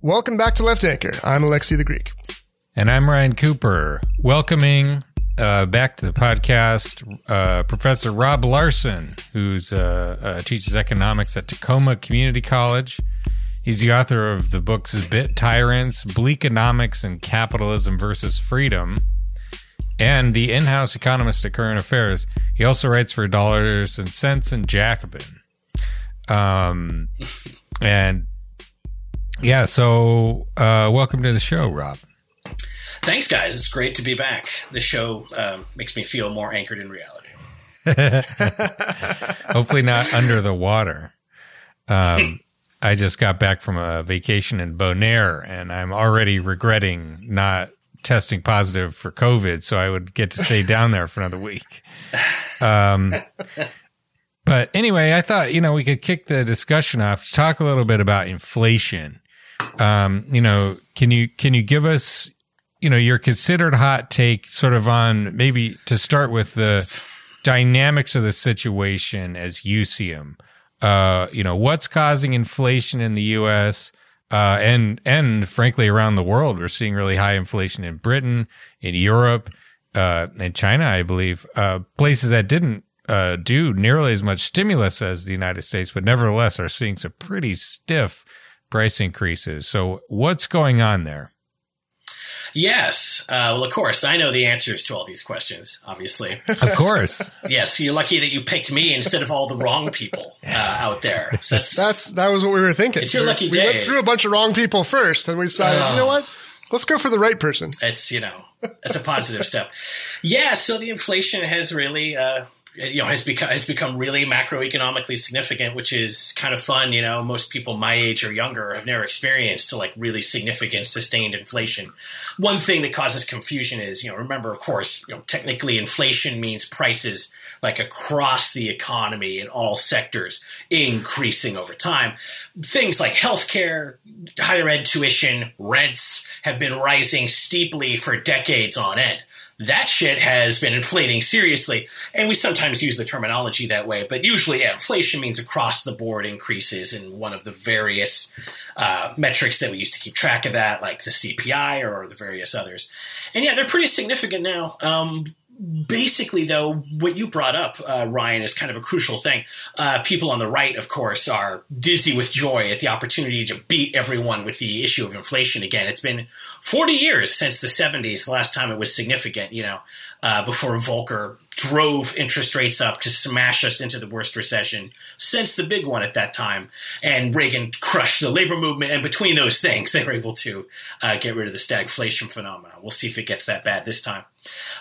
Welcome back to Left Anchor. I'm Alexi the Greek. And I'm Ryan Cooper, welcoming uh, back to the podcast uh, Professor Rob Larson, who uh, uh teaches economics at Tacoma Community College. He's the author of the books Bit Tyrants, Bleakonomics, and Capitalism versus Freedom, and the in-house economist at Current Affairs. He also writes for Dollars and Sense and Jacobin. Um, and yeah, so uh, welcome to the show, Rob. Thanks, guys. It's great to be back. The show um, makes me feel more anchored in reality. Hopefully, not under the water. Um, I just got back from a vacation in Bonaire, and I'm already regretting not testing positive for COVID, so I would get to stay down there for another week. Um, but anyway, I thought you know we could kick the discussion off, talk a little bit about inflation. Um, you know, can you can you give us you know, your considered hot take sort of on maybe to start with the dynamics of the situation as you see them. Uh, you know, what's causing inflation in the U.S. Uh, and and frankly around the world, we're seeing really high inflation in Britain, in Europe, uh, and China, I believe, uh, places that didn't uh, do nearly as much stimulus as the United States, but nevertheless are seeing some pretty stiff price increases. So, what's going on there? Yes. Uh, well, of course, I know the answers to all these questions, obviously. Of course. yes. You're lucky that you picked me instead of all the wrong people uh, out there. So that's, that's, that was what we were thinking. It's your lucky day. We went through a bunch of wrong people first and we decided, uh, you know what? Let's go for the right person. It's, you know, it's a positive step. Yeah. So the inflation has really, uh, you know has become has become really macroeconomically significant, which is kind of fun. You know, most people my age or younger have never experienced to like really significant sustained inflation. One thing that causes confusion is you know remember of course you know technically inflation means prices like across the economy in all sectors increasing over time. Things like healthcare, higher ed tuition, rents have been rising steeply for decades on end that shit has been inflating seriously. And we sometimes use the terminology that way, but usually inflation means across the board increases in one of the various uh, metrics that we use to keep track of that, like the CPI or the various others. And yeah, they're pretty significant now. Um, basically, though, what you brought up, uh, Ryan, is kind of a crucial thing. Uh, people on the right, of course, are dizzy with joy at the opportunity to beat everyone with the issue of inflation again. It's been 40 years since the 70s, the last time it was significant, you know, uh, before Volcker drove interest rates up to smash us into the worst recession since the big one at that time. And Reagan crushed the labor movement. And between those things, they were able to uh, get rid of the stagflation phenomenon. We'll see if it gets that bad this time.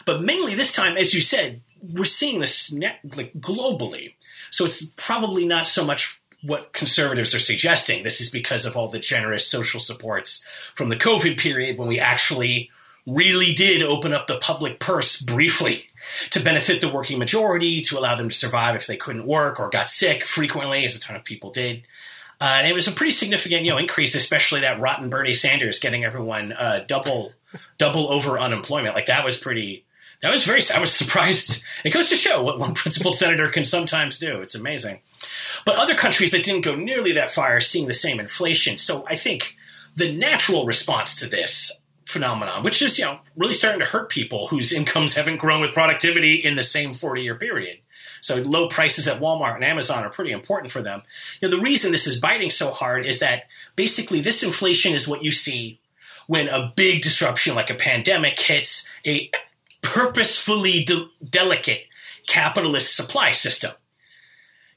But mainly this time, as you said, we're seeing this like globally. So it's probably not so much what conservatives are suggesting. This is because of all the generous social supports from the COVID period when we actually really did open up the public purse briefly to benefit the working majority, to allow them to survive if they couldn't work or got sick frequently, as a ton of people did. Uh, and it was a pretty significant, you know, increase, especially that rotten Bernie Sanders getting everyone uh, double, double over unemployment. Like that was pretty. That was very. I was surprised. It goes to show what one principled senator can sometimes do. It's amazing. But other countries that didn't go nearly that far are seeing the same inflation. So I think the natural response to this phenomenon, which is, you know, really starting to hurt people whose incomes haven't grown with productivity in the same 40 year period. So low prices at Walmart and Amazon are pretty important for them. You know, the reason this is biting so hard is that basically this inflation is what you see when a big disruption like a pandemic hits a purposefully de- delicate capitalist supply system.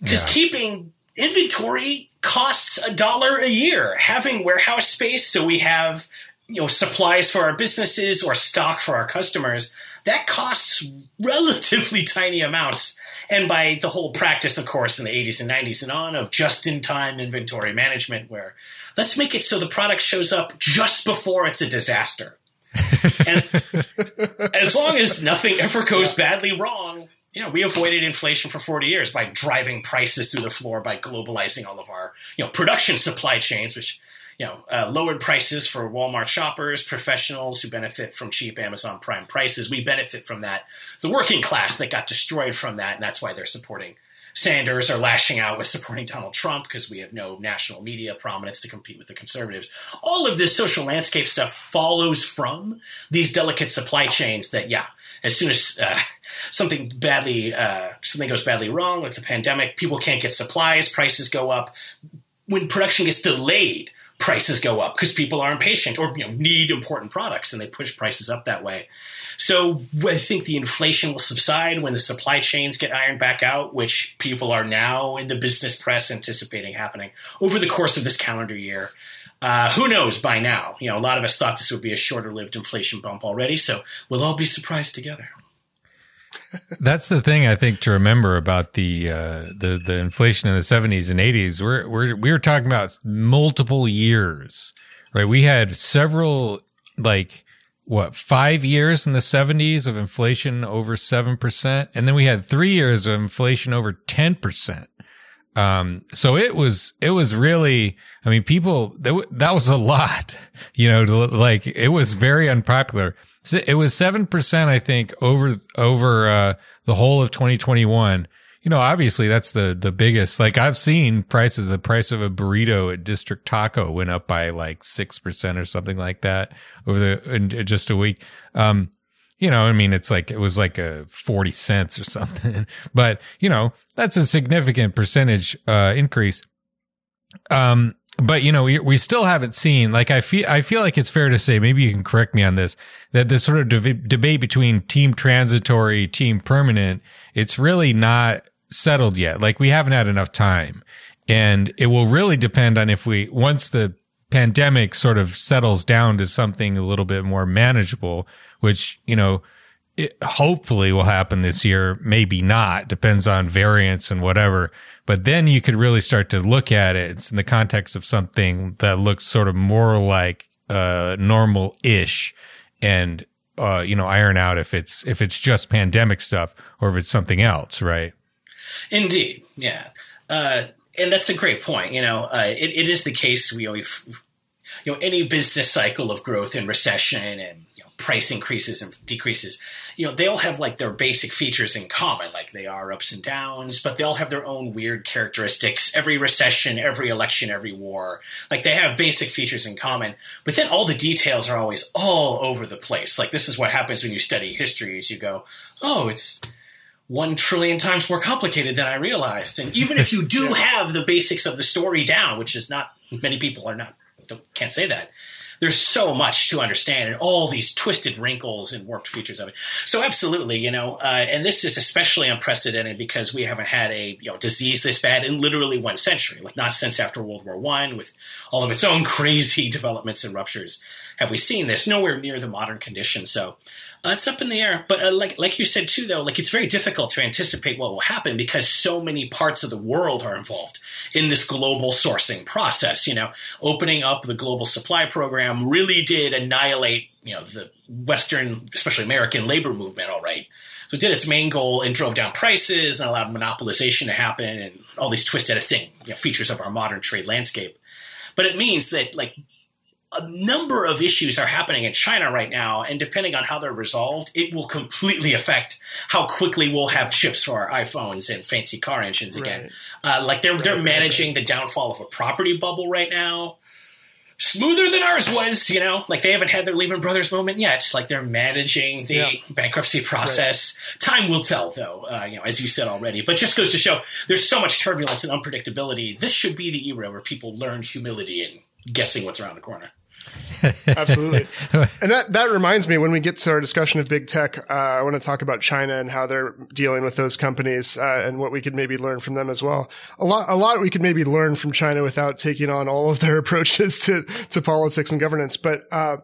Because yeah. keeping inventory costs a dollar a year. Having warehouse space so we have you know supplies for our businesses or stock for our customers that costs relatively tiny amounts. And by the whole practice of course in the 80s and 90s and on of just in time inventory management where let's make it so the product shows up just before it's a disaster. And as long as nothing ever goes badly wrong you know, we avoided inflation for 40 years by driving prices through the floor by globalizing all of our, you know, production supply chains, which you know, uh, lowered prices for Walmart shoppers, professionals who benefit from cheap Amazon Prime prices. We benefit from that. The working class that got destroyed from that, and that's why they're supporting Sanders or lashing out with supporting Donald Trump because we have no national media prominence to compete with the conservatives. All of this social landscape stuff follows from these delicate supply chains that, yeah, as soon as uh, something badly, uh, something goes badly wrong with the pandemic, people can't get supplies, prices go up. When production gets delayed, prices go up because people are impatient or you know, need important products and they push prices up that way. So I think the inflation will subside when the supply chains get ironed back out, which people are now in the business press anticipating happening over the course of this calendar year. Uh, who knows by now? You know, a lot of us thought this would be a shorter lived inflation bump already, so we'll all be surprised together. That's the thing I think to remember about the uh, the the inflation in the seventies and eighties. We're we're we were talking about multiple years, right? We had several like what five years in the seventies of inflation over seven percent, and then we had three years of inflation over ten percent. Um, so it was, it was really, I mean, people, that, that was a lot, you know, to, like it was very unpopular. It was 7%, I think, over, over, uh, the whole of 2021. You know, obviously that's the, the biggest, like I've seen prices, the price of a burrito at District Taco went up by like 6% or something like that over the, in just a week. Um, you know, I mean, it's like, it was like a 40 cents or something, but you know, that's a significant percentage, uh, increase. Um, but you know, we, we still haven't seen, like, I feel, I feel like it's fair to say, maybe you can correct me on this, that this sort of de- debate between team transitory, team permanent, it's really not settled yet. Like, we haven't had enough time. And it will really depend on if we, once the pandemic sort of settles down to something a little bit more manageable, which, you know, it hopefully will happen this year. Maybe not. Depends on variants and whatever. But then you could really start to look at it it's in the context of something that looks sort of more like uh, normal ish and, uh, you know, iron out if it's, if it's just pandemic stuff or if it's something else, right? Indeed. Yeah. Uh, and that's a great point. You know, uh, it, it is the case we always, you know, any business cycle of growth and recession and price increases and decreases, you know, they all have like their basic features in common. Like they are ups and downs, but they all have their own weird characteristics. Every recession, every election, every war, like they have basic features in common. But then all the details are always all over the place. Like this is what happens when you study history. Is you go, oh, it's one trillion times more complicated than I realized. And even if you do have the basics of the story down, which is not many people are not can't say that. There's so much to understand and all these twisted wrinkles and warped features of it. So absolutely, you know, uh, and this is especially unprecedented because we haven't had a you know disease this bad in literally one century, like not since after World War One, with all of its own crazy developments and ruptures. Have we seen this? Nowhere near the modern condition. So uh, it's up in the air. But uh, like like you said too, though, like it's very difficult to anticipate what will happen because so many parts of the world are involved in this global sourcing process. You know, opening up the global supply program really did annihilate you know the Western, especially American labor movement. All right. So it did its main goal and drove down prices and allowed monopolization to happen and all these twisted thing you know, features of our modern trade landscape. But it means that like a number of issues are happening in China right now, and depending on how they're resolved, it will completely affect how quickly we'll have chips for our iPhones and fancy car engines again. Right. Uh, like they're right, they're managing right, the downfall of a property bubble right now, smoother than ours was. You know, like they haven't had their Lehman Brothers moment yet. Like they're managing the yeah. bankruptcy process. Time will tell, though. Uh, you know, as you said already, but just goes to show there's so much turbulence and unpredictability. This should be the era where people learn humility and guessing what's around the corner. Absolutely. And that, that reminds me when we get to our discussion of big tech, uh, I want to talk about China and how they're dealing with those companies, uh, and what we could maybe learn from them as well. A lot, a lot we could maybe learn from China without taking on all of their approaches to, to politics and governance. But, uh,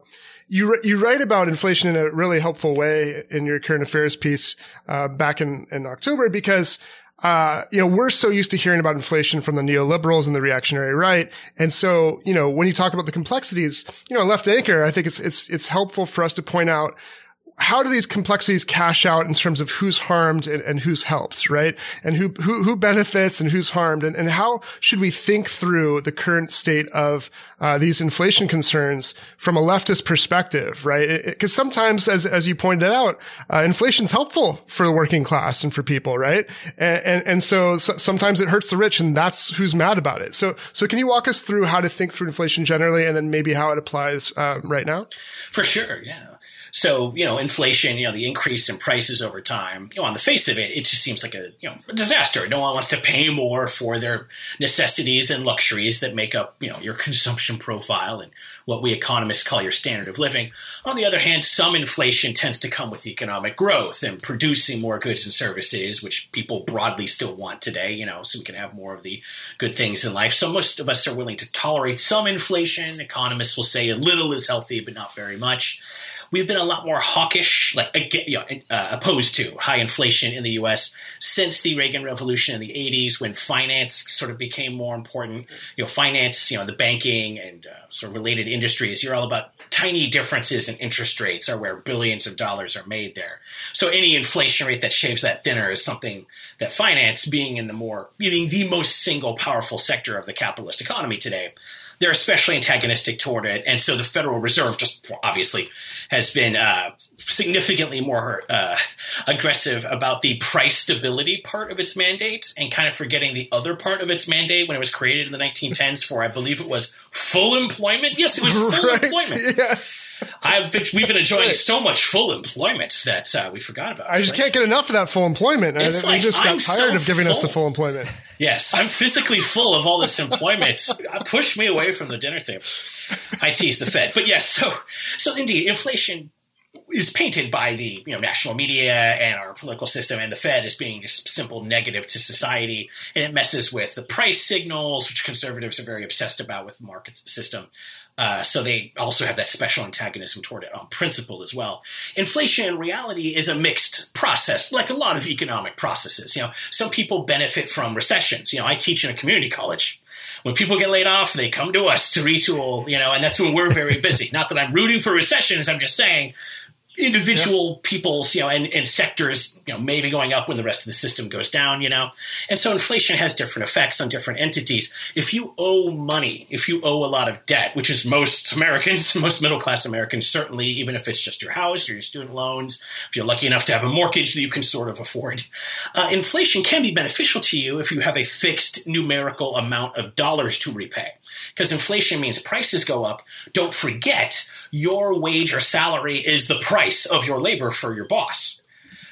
you you write about inflation in a really helpful way in your current affairs piece uh, back in, in October because uh, you know, we're so used to hearing about inflation from the neoliberals and the reactionary right. And so, you know, when you talk about the complexities, you know, left anchor, I think it's, it's, it's helpful for us to point out how do these complexities cash out in terms of who's harmed and, and who's helped, right? And who, who, who benefits and who's harmed? And, and how should we think through the current state of uh, these inflation concerns from a leftist perspective, right? Because sometimes, as, as you pointed out, uh, inflation's helpful for the working class and for people, right? And, and, and so, so, sometimes it hurts the rich and that's who's mad about it. So, so can you walk us through how to think through inflation generally and then maybe how it applies uh, right now? For sure, yeah. So, you know, inflation, you know, the increase in prices over time, you know, on the face of it, it just seems like a, you know, a disaster. No one wants to pay more for their necessities and luxuries that make up, you know, your consumption profile and what we economists call your standard of living. On the other hand, some inflation tends to come with economic growth and producing more goods and services, which people broadly still want today, you know, so we can have more of the good things in life. So most of us are willing to tolerate some inflation. Economists will say a little is healthy, but not very much we've been a lot more hawkish, like you know, uh, opposed to high inflation in the U.S. since the Reagan Revolution in the '80s, when finance sort of became more important. You know, finance, you know, the banking and uh, sort of related industries. You're all about tiny differences in interest rates are where billions of dollars are made there. So any inflation rate that shaves that thinner is something that finance, being in the more, being the most single powerful sector of the capitalist economy today, they're especially antagonistic toward it. And so the Federal Reserve just obviously has been uh, significantly more uh, aggressive about the price stability part of its mandate and kind of forgetting the other part of its mandate when it was created in the 1910s for, I believe it was full employment. Yes, it was full right, employment. Yes. I've been, we've been enjoying right. so much full employment that uh, we forgot about. It. I just can't get enough of that full employment. It's I, like, we just got I'm tired so of giving full. us the full employment. Yes, I'm physically full of all this employment. Push me away from the dinner table. I tease the Fed, but yes. So, so indeed, inflation is painted by the you know national media and our political system and the Fed as being just simple negative to society, and it messes with the price signals, which conservatives are very obsessed about with the market system. Uh, so they also have that special antagonism toward it on principle as well. Inflation in reality is a mixed process, like a lot of economic processes. You know, some people benefit from recessions. You know, I teach in a community college when people get laid off, they come to us to retool, you know, and that's when we're very busy. Not that I'm rooting for recessions. I'm just saying individual people's, you know, and, and sectors, you know, maybe going up when the rest of the system goes down, you know. And so inflation has different effects on different entities. If you owe money, if you owe a lot of debt, which is most Americans, most middle class Americans, certainly, even if it's just your house or your student loans, if you're lucky enough to have a mortgage that you can sort of afford, uh, inflation can be beneficial to you if you have a fixed numerical amount of dollars to repay. Because inflation means prices go up. Don't forget, your wage or salary is the price of your labor for your boss.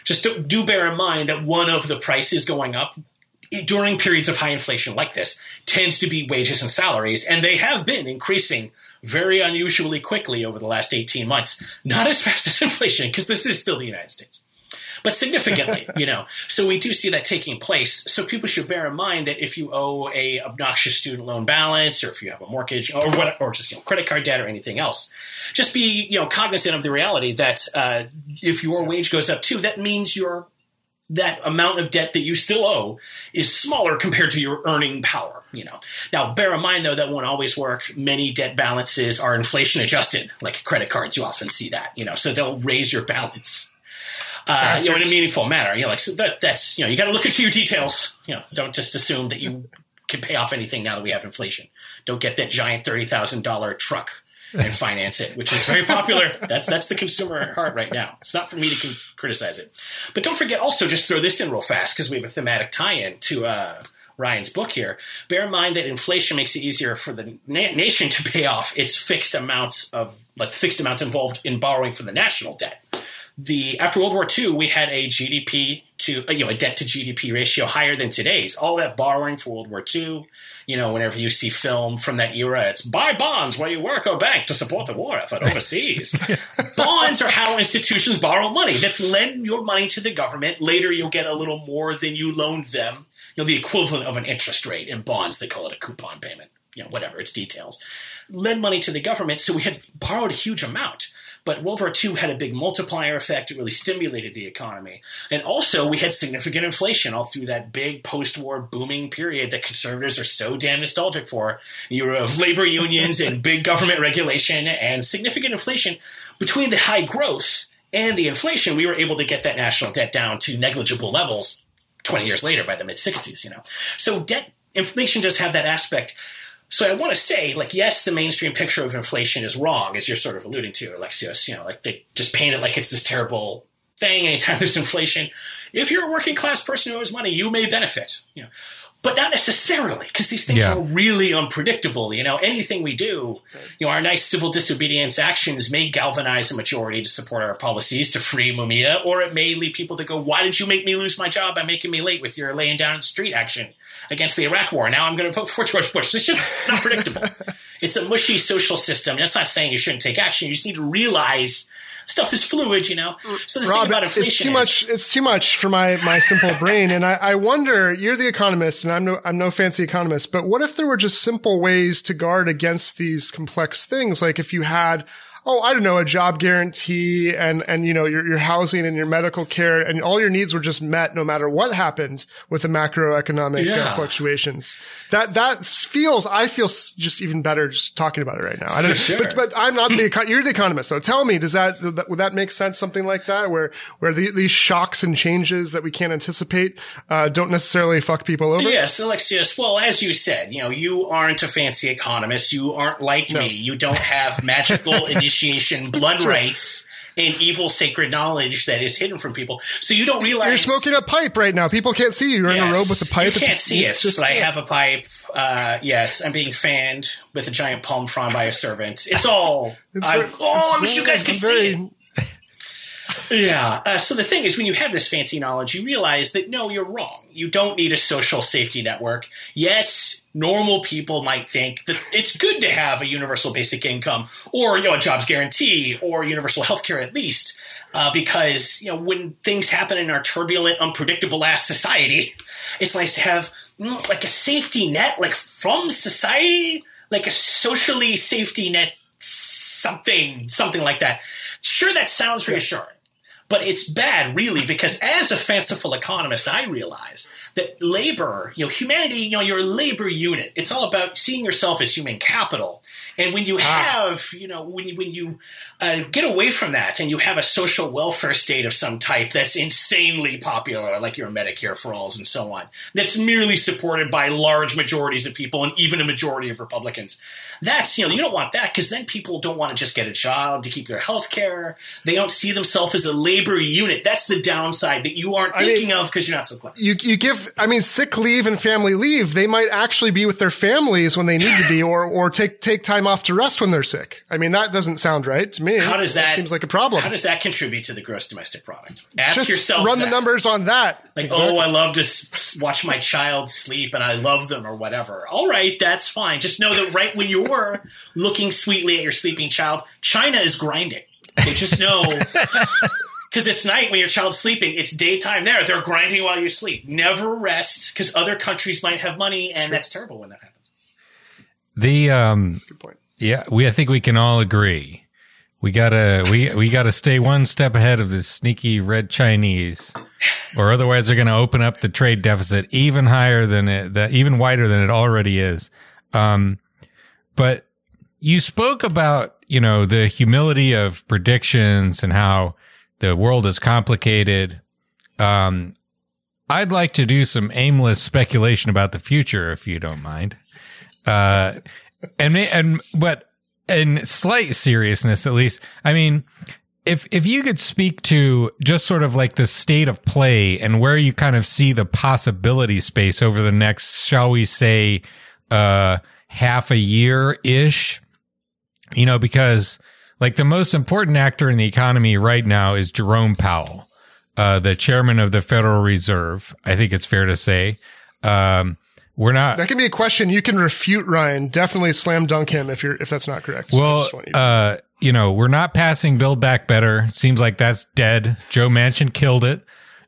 Just do, do bear in mind that one of the prices going up during periods of high inflation like this tends to be wages and salaries, and they have been increasing very unusually quickly over the last 18 months. Not as fast as inflation, because this is still the United States but significantly, you know. So we do see that taking place. So people should bear in mind that if you owe a obnoxious student loan balance, or if you have a mortgage, or what, or just you know, credit card debt, or anything else, just be you know cognizant of the reality that uh, if your wage goes up too, that means your that amount of debt that you still owe is smaller compared to your earning power you know now bear in mind though that won't always work many debt balances are inflation adjusted like credit cards you often see that you know so they'll raise your balance uh, you know, in a meaningful manner. You know, like so that, that's you know, you got to look into your details. You know, don't just assume that you can pay off anything now that we have inflation. Don't get that giant thirty thousand dollar truck and finance it, which is very popular. that's that's the consumer at heart right now. It's not for me to criticize it, but don't forget also just throw this in real fast because we have a thematic tie-in to. Uh, Ryan's book here. Bear in mind that inflation makes it easier for the na- nation to pay off its fixed amounts of like fixed amounts involved in borrowing for the national debt the after World War II, we had a GDP to uh, you know a debt to GDP ratio higher than today's. All that borrowing for World War II, you know, whenever you see film from that era, it's buy bonds while you work or bank to support the war effort overseas. bonds are how institutions borrow money. That's lend your money to the government. Later, you'll get a little more than you loaned them. You know, the equivalent of an interest rate in bonds. They call it a coupon payment. You know, whatever. It's details. Lend money to the government, so we had borrowed a huge amount. But World War II had a big multiplier effect. It really stimulated the economy. And also, we had significant inflation all through that big post war booming period that conservatives are so damn nostalgic for. You of labor unions and big government regulation and significant inflation between the high growth and the inflation, we were able to get that national debt down to negligible levels 20 years later by the mid 60s, you know. So debt inflation does have that aspect. So I want to say, like, yes, the mainstream picture of inflation is wrong, as you're sort of alluding to, Alexios. You know, like they just paint it like it's this terrible thing anytime there's inflation. If you're a working class person who has money, you may benefit. You know, but not necessarily because these things yeah. are really unpredictable. You know, anything we do, you know, our nice civil disobedience actions may galvanize a majority to support our policies to free Mumia, or it may lead people to go, "Why did you make me lose my job by making me late with your laying down street action against the Iraq War? Now I'm going to vote for George Bush." This shit's not predictable. it's a mushy social system. That's not saying you shouldn't take action. You just need to realize stuff is fluid, you know. Mm. So the Rob, thing about inflation it's too much. It's too much for my my simple brain. And I, I wonder. You're the economist, and I'm no I'm no fancy economist. But what if there were just simple ways to guard against these complex things? Like if you had oh, I don't know, a job guarantee and, and, you know, your, your housing and your medical care and all your needs were just met no matter what happened with the macroeconomic uh, yeah. uh, fluctuations. That, that feels, I feel just even better just talking about it right now. I don't, sure. but, but I'm not the, you're the economist. So tell me, does that, would that make sense? Something like that where, where the, these shocks and changes that we can't anticipate, uh, don't necessarily fuck people over? Yes, Alexios. Well, as you said, you know, you aren't a fancy economist. You aren't like no. me. You don't have magical initiatives initiation blood rites and evil sacred knowledge that is hidden from people. So you don't realize you're smoking a pipe right now. People can't see you. You're yes, in a robe with a pipe. You can't it's, see it's it, just, but I have a pipe. Uh, yes, I'm being fanned with a giant palm frond by a servant. It's all. It's I, very, oh, I wish you guys could very, see it yeah. Uh, so the thing is, when you have this fancy knowledge, you realize that no, you're wrong. You don't need a social safety network. Yes, normal people might think that it's good to have a universal basic income or you know a jobs guarantee or universal health care at least. Uh, because you know when things happen in our turbulent, unpredictable ass society, it's nice to have you know, like a safety net, like from society, like a socially safety net, something, something like that. Sure, that sounds reassuring. But it's bad, really, because as a fanciful economist, I realize that labor, you know, humanity, you know, you're a labor unit. It's all about seeing yourself as human capital. And when you ah. have, you know, when you, when you uh, get away from that and you have a social welfare state of some type that's insanely popular, like your Medicare for alls and so on, that's merely supported by large majorities of people and even a majority of Republicans, that's, you know, you don't want that because then people don't want to just get a job to keep their health care. They don't see themselves as a labor unit. That's the downside that you aren't thinking I mean, of because you're not so clever. You, you give, I mean, sick leave and family leave, they might actually be with their families when they need to be or, or take, take time time off to rest when they're sick. I mean, that doesn't sound right to me. How does that, that seems like a problem? How does that contribute to the gross domestic product? Ask Just yourself. Run that. the numbers on that. Like, oh, exactly. oh, I love to s- watch my child sleep and I love them or whatever. All right, that's fine. Just know that right when you're looking sweetly at your sleeping child, China is grinding. They just know. Because it's night when your child's sleeping. It's daytime there. They're grinding while you sleep. Never rest because other countries might have money, and sure. that's terrible when that happens. The um, That's a good point. Yeah, we I think we can all agree. We gotta we we gotta stay one step ahead of the sneaky red Chinese, or otherwise they're gonna open up the trade deficit even higher than it that even wider than it already is. Um, but you spoke about you know the humility of predictions and how the world is complicated. Um, I'd like to do some aimless speculation about the future, if you don't mind. Uh, and and but in slight seriousness, at least, I mean, if if you could speak to just sort of like the state of play and where you kind of see the possibility space over the next, shall we say, uh, half a year ish, you know, because like the most important actor in the economy right now is Jerome Powell, uh, the chairman of the Federal Reserve. I think it's fair to say. Um, we're not. That can be a question you can refute, Ryan. Definitely slam dunk him if you're if that's not correct. Well, you, uh, you know, we're not passing Build Back Better. Seems like that's dead. Joe Manchin killed it,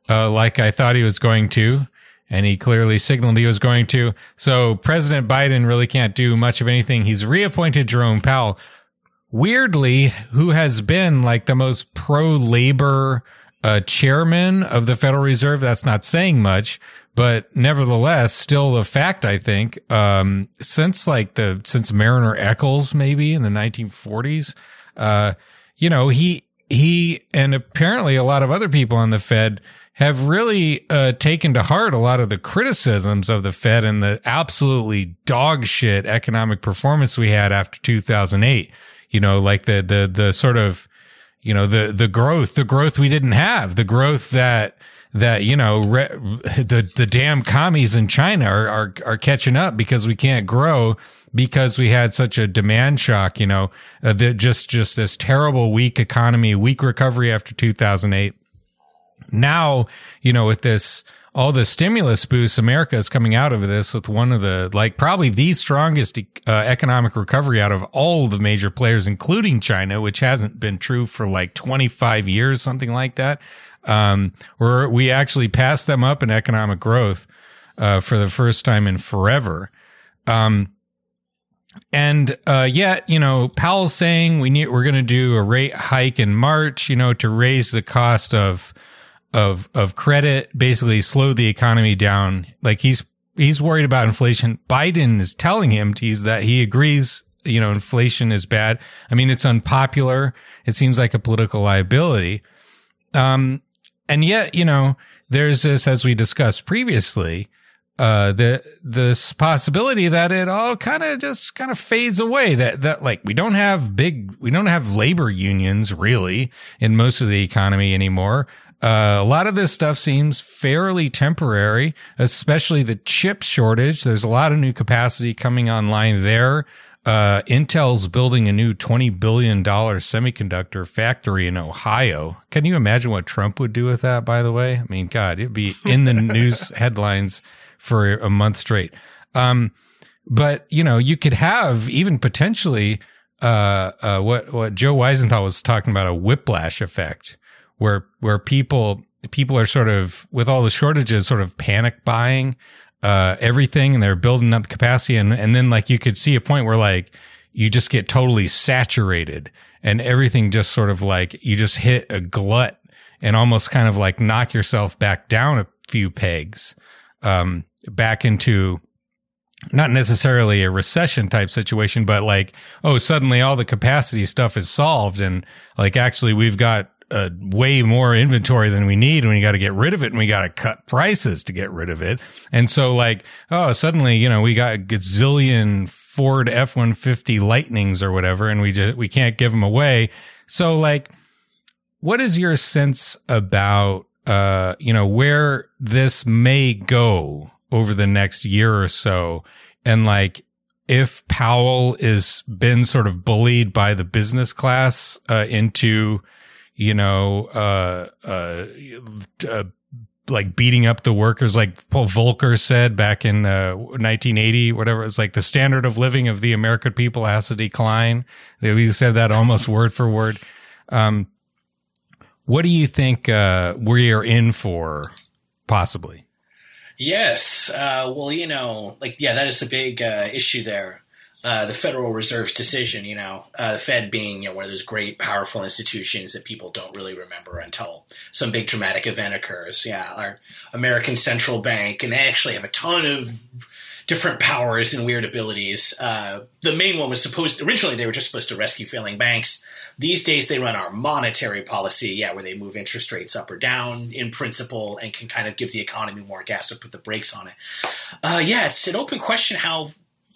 uh, like I thought he was going to, and he clearly signaled he was going to. So President Biden really can't do much of anything. He's reappointed Jerome Powell. Weirdly, who has been like the most pro labor uh, chairman of the Federal Reserve. That's not saying much, but nevertheless, still a fact, I think, um, since like the, since Mariner Eccles, maybe in the 1940s, uh, you know, he, he and apparently a lot of other people on the Fed have really uh, taken to heart a lot of the criticisms of the Fed and the absolutely dog shit economic performance we had after 2008. You know, like the the the sort of you know the the growth, the growth we didn't have, the growth that that you know re- the the damn commies in China are, are are catching up because we can't grow because we had such a demand shock. You know, uh, just just this terrible weak economy, weak recovery after 2008 now, you know, with this, all the stimulus boosts, America is coming out of this with one of the, like, probably the strongest uh, economic recovery out of all the major players, including China, which hasn't been true for like 25 years, something like that. Um, where we actually passed them up in economic growth, uh, for the first time in forever. Um, and uh, yet, you know, Powell's saying we need we're going to do a rate hike in March, you know, to raise the cost of of of credit basically slowed the economy down. Like he's he's worried about inflation. Biden is telling him he's that he agrees, you know, inflation is bad. I mean, it's unpopular. It seems like a political liability. Um, and yet, you know, there's this, as we discussed previously, uh, the, this possibility that it all kind of just kind of fades away. That, that like we don't have big, we don't have labor unions really in most of the economy anymore. Uh, a lot of this stuff seems fairly temporary, especially the chip shortage. There's a lot of new capacity coming online there. Uh, Intel's building a new $20 billion semiconductor factory in Ohio. Can you imagine what Trump would do with that, by the way? I mean, God, it'd be in the news headlines for a month straight. Um, but, you know, you could have even potentially, uh, uh, what, what Joe Weisenthal was talking about, a whiplash effect where where people people are sort of with all the shortages sort of panic buying uh, everything and they're building up capacity and and then like you could see a point where like you just get totally saturated and everything just sort of like you just hit a glut and almost kind of like knock yourself back down a few pegs um, back into not necessarily a recession type situation, but like, oh, suddenly all the capacity stuff is solved. And like, actually, we've got uh, way more inventory than we need and we got to get rid of it and we got to cut prices to get rid of it. And so like, oh, suddenly, you know, we got a gazillion Ford F-150 Lightnings or whatever and we just, we can't give them away. So like, what is your sense about, uh, you know, where this may go over the next year or so? And like, if Powell is been sort of bullied by the business class, uh, into, you know, uh, uh, uh, like beating up the workers, like Paul Volcker said back in uh, 1980, whatever. It's like the standard of living of the American people has to decline. We said that almost word for word. Um, what do you think uh, we are in for, possibly? Yes. Uh, well, you know, like, yeah, that is a big uh, issue there. Uh, the Federal Reserve's decision, you know, uh, the Fed being you know, one of those great, powerful institutions that people don't really remember until some big dramatic event occurs. Yeah, our American Central Bank, and they actually have a ton of different powers and weird abilities. Uh, the main one was supposed originally they were just supposed to rescue failing banks. These days they run our monetary policy, yeah, where they move interest rates up or down in principle and can kind of give the economy more gas to put the brakes on it. Uh, yeah, it's an open question how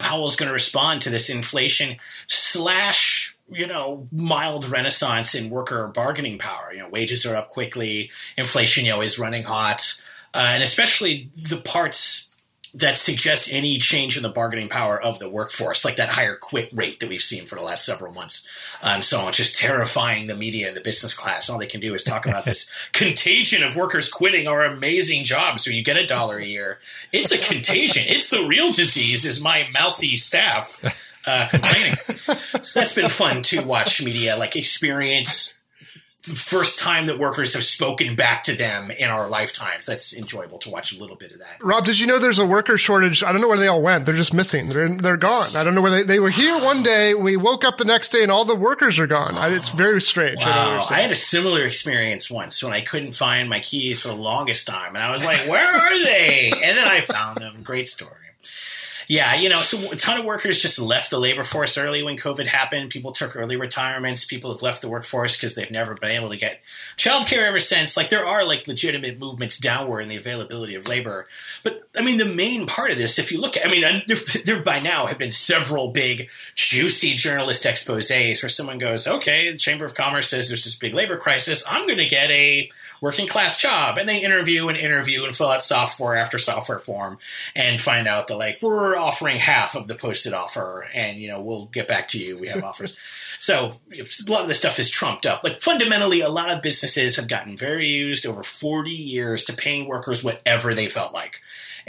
Powell's going to respond to this inflation slash you know mild renaissance in worker bargaining power. You know, wages are up quickly, inflation you know is running hot, uh, and especially the parts that suggests any change in the bargaining power of the workforce, like that higher quit rate that we've seen for the last several months, and so on, just terrifying the media and the business class. All they can do is talk about this contagion of workers quitting our amazing jobs. So you get a dollar a year. It's a contagion. It's the real disease. Is my mouthy staff uh, complaining? so that's been fun to watch media like experience first time that workers have spoken back to them in our lifetimes. That's enjoyable to watch a little bit of that. Rob, did you know there's a worker shortage? I don't know where they all went. They're just missing. They're they're gone. I don't know where they they were here one day. We woke up the next day and all the workers are gone. It's very strange. Wow. I, I, had a similar experience once when I couldn't find my keys for the longest time, and I was like, "Where are they?" And then I found them. Great story. Yeah, you know, so a ton of workers just left the labor force early when COVID happened. People took early retirements. People have left the workforce because they've never been able to get childcare ever since. Like there are like legitimate movements downward in the availability of labor. But I mean, the main part of this, if you look at, I mean, there, there by now have been several big, juicy journalist exposes where someone goes, okay, the Chamber of Commerce says there's this big labor crisis. I'm going to get a working class job. And they interview and interview and fill out software after software form and find out that like, we're offering half of the posted offer and, you know, we'll get back to you. We have offers. So a lot of this stuff is trumped up. Like fundamentally, a lot of businesses have gotten very used over 40 years to paying workers whatever they felt like.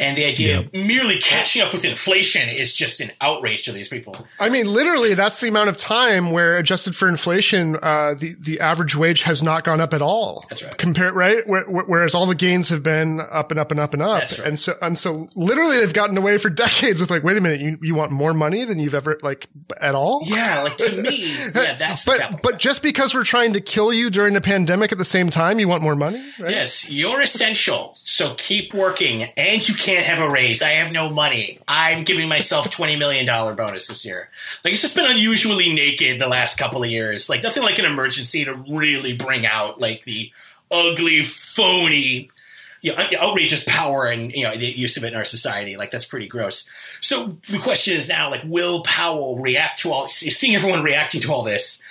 And the idea of merely catching up with inflation is just an outrage to these people. I mean, literally, that's the amount of time where, adjusted for inflation, uh, the the average wage has not gone up at all. That's right. Compare right, whereas all the gains have been up and up and up and up. That's right. And so and so, literally, they've gotten away for decades with like, wait a minute, you you want more money than you've ever like at all? Yeah, like to me, yeah, that's but capital but just because we're trying to kill you during the pandemic at the same time, you want more money? Right? Yes, you're essential. So keep working, and you can't have a raise. I have no money. I'm giving myself twenty million dollar bonus this year. Like it's just been unusually naked the last couple of years. Like nothing like an emergency to really bring out like the ugly, phony, you know, outrageous power and you know the use of it in our society. Like that's pretty gross. So the question is now, like, will Powell react to all? Seeing everyone reacting to all this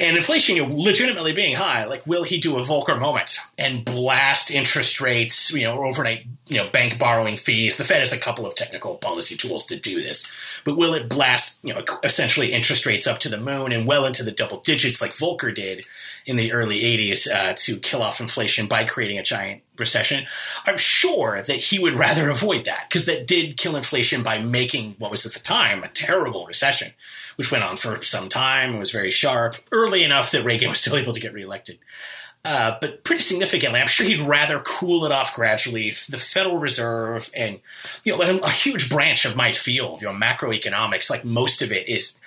and inflation legitimately being high, like will he do a Volcker moment and blast interest rates, you know, overnight, you know, bank borrowing fees? The Fed has a couple of technical policy tools to do this, but will it blast, you know, essentially interest rates up to the moon and well into the double digits like Volcker did in the early 80s uh, to kill off inflation by creating a giant recession? I'm sure that he would rather avoid that because that did kill inflation by making what was at the time a terrible recession which went on for some time. It was very sharp, early enough that Reagan was still able to get reelected. Uh, but pretty significantly, I'm sure he'd rather cool it off gradually. The Federal Reserve and you know a, a huge branch of my field, you know, macroeconomics, like most of it is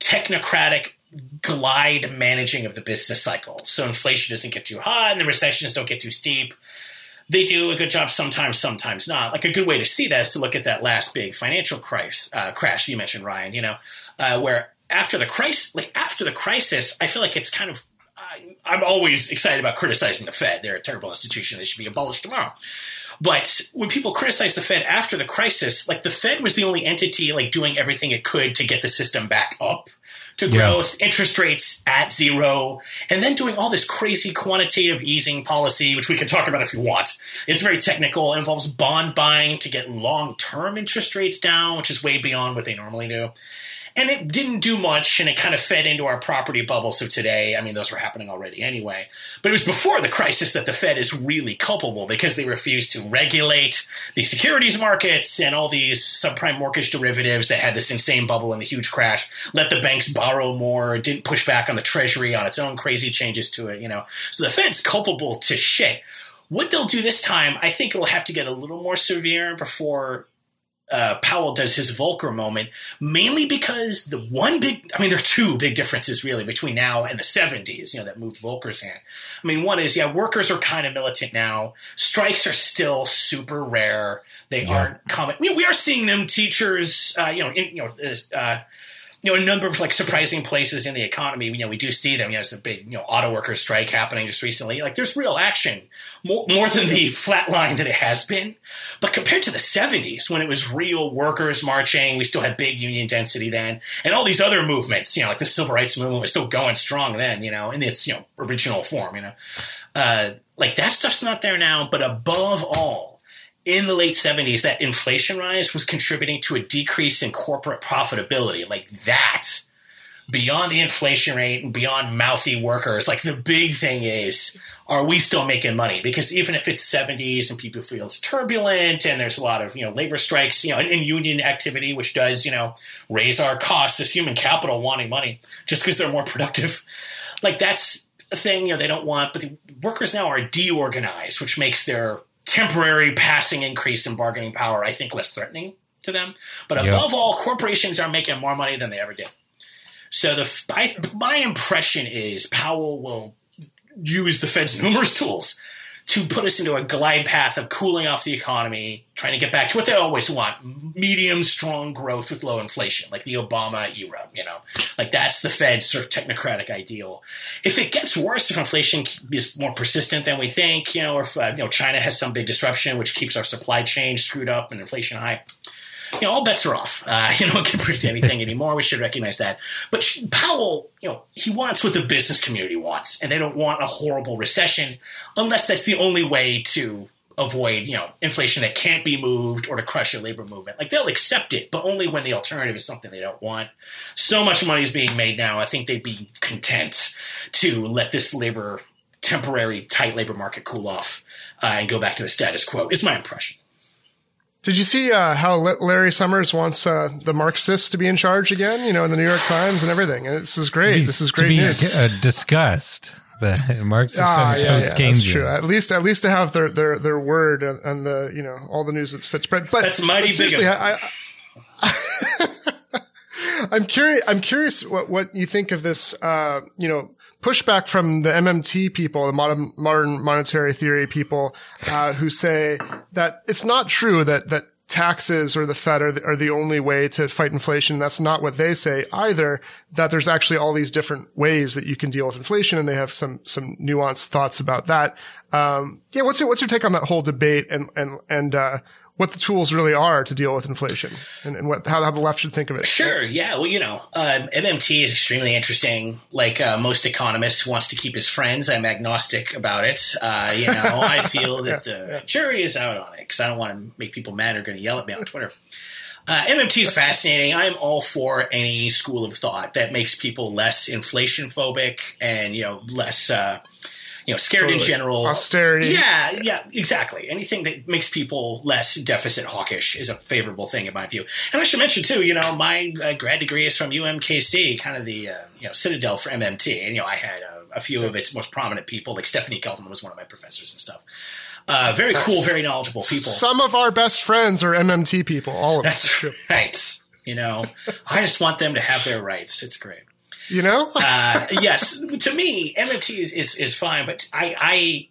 technocratic glide managing of the business cycle. So inflation doesn't get too high and the recessions don't get too steep. They do a good job sometimes, sometimes not. Like a good way to see that is to look at that last big financial crisis, uh, crash you mentioned, Ryan. You know, uh, where after the crisis, like after the crisis, I feel like it's kind of. I'm always excited about criticizing the Fed. They're a terrible institution. They should be abolished tomorrow. But when people criticize the Fed after the crisis, like the Fed was the only entity like doing everything it could to get the system back up to growth, yeah. interest rates at zero, and then doing all this crazy quantitative easing policy, which we can talk about if you want. It's very technical. It involves bond buying to get long term interest rates down, which is way beyond what they normally do and it didn't do much and it kind of fed into our property bubbles of today. I mean, those were happening already anyway. But it was before the crisis that the Fed is really culpable because they refused to regulate the securities markets and all these subprime mortgage derivatives that had this insane bubble and the huge crash, let the banks borrow more, didn't push back on the treasury on its own crazy changes to it, you know. So the Fed's culpable to shit. What they'll do this time, I think it will have to get a little more severe before uh, Powell does his Volcker moment, mainly because the one big, I mean, there are two big differences really between now and the 70s, you know, that moved Volcker's hand. I mean, one is, yeah, workers are kind of militant now. Strikes are still super rare. They yeah. aren't common. We, we, are seeing them, teachers, uh, you know, in, you know, uh, you know, a number of like surprising places in the economy. You know, we do see them. You know, there's a big, you know, auto workers strike happening just recently. Like, there's real action, more, more than the flat line that it has been. But compared to the 70s, when it was real workers marching, we still had big union density then, and all these other movements, you know, like the civil rights movement was still going strong then, you know, in its, you know, original form, you know. Uh, like, that stuff's not there now, but above all, in the late 70s that inflation rise was contributing to a decrease in corporate profitability. Like that beyond the inflation rate and beyond mouthy workers like the big thing is are we still making money? Because even if it's 70s and people feel it's turbulent and there's a lot of you know labor strikes you know and, and union activity which does you know raise our costs as human capital wanting money just because they're more productive like that's a thing you know they don't want but the workers now are deorganized which makes their temporary passing increase in bargaining power, I think, less threatening to them. But above yep. all, corporations are making more money than they ever did. So the I, my impression is Powell will use the Fed's numerous tools to put us into a glide path of cooling off the economy, trying to get back to what they always want medium, strong growth with low inflation, like the Obama era, you know, like that's the Fed's sort of technocratic ideal. If it gets worse, if inflation is more persistent than we think, you know, or if, uh, you know, China has some big disruption which keeps our supply chain screwed up and inflation high, you know, all bets are off. Uh, you know, we can't predict anything anymore. We should recognize that. But Powell, you know, he wants what the business community wants, and they don't want a horrible recession unless that's the only way to avoid, you know, inflation that can't be moved or to crush a labor movement. Like they'll accept it, but only when the alternative is something they don't want. So much money is being made now. I think they'd be content to let this labor temporary tight labor market cool off uh, and go back to the status quo. Is my impression. Did you see uh, how Larry Summers wants uh, the Marxists to be in charge again? You know, in the New York Times and everything. And this is great. This is great to be news. Uh, discussed the Marxist ah, and yeah, post yeah, that's true. At least, at least to have their their their word and, and the you know all the news that's fit spread. But that's mighty big. I, I, I'm curious. I'm curious what what you think of this. Uh, you know, pushback from the MMT people, the modern, modern monetary theory people, uh, who say that it's not true that, that taxes or the Fed are the, are the only way to fight inflation. That's not what they say either, that there's actually all these different ways that you can deal with inflation. And they have some, some nuanced thoughts about that. Um, yeah, what's your, what's your take on that whole debate and, and, and, uh, what the tools really are to deal with inflation and, and what how, how, the left should think of it. Sure, yeah. Well, you know, uh, MMT is extremely interesting. Like uh, most economists, wants to keep his friends. I'm agnostic about it. Uh, you know, I feel that yeah, the yeah. jury is out on it because I don't want to make people mad or going to yell at me on Twitter. Uh, MMT is fascinating. I'm all for any school of thought that makes people less inflation phobic and you know less uh, you know, scared totally. in general. Austerity. Yeah, yeah, exactly. Anything that makes people less deficit hawkish is a favorable thing in my view. And I should mention too, you know, my uh, grad degree is from UMKC, kind of the uh, you know citadel for MMT, and you know, I had a, a few of its most prominent people, like Stephanie Kelton was one of my professors and stuff. Uh, very That's, cool, very knowledgeable people. Some of our best friends are MMT people. All of That's them. right. You know, I just want them to have their rights. It's great you know? uh, yes, to me, MMT is, is, is fine, but I, I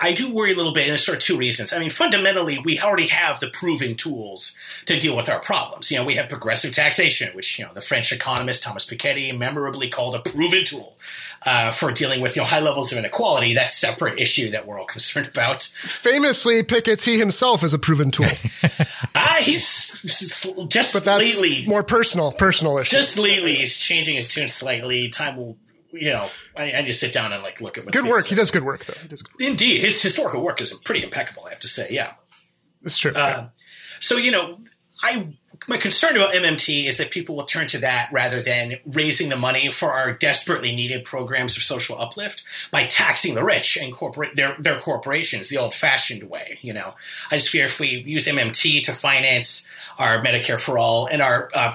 I do worry a little bit, and there's sort of two reasons. I mean, fundamentally, we already have the proven tools to deal with our problems. You know, we have progressive taxation, which you know the French economist Thomas Piketty memorably called a proven tool uh, for dealing with you know high levels of inequality. That separate issue that we're all concerned about. Famously, Piketty himself is a proven tool. Ah, uh, he's just but that's lately more personal, personal issue. Just lately, he's changing his tune slightly. Time will you know, I, I, just sit down and like look at what's good work. He does good work though. He does good Indeed, his historical work is pretty impeccable. I have to say, yeah, it's true. Uh, so you know, I my concern about MMT is that people will turn to that rather than raising the money for our desperately needed programs of social uplift by taxing the rich and corporate their their corporations the old-fashioned way. You know, I just fear if we use MMT to finance our Medicare for all and our, uh,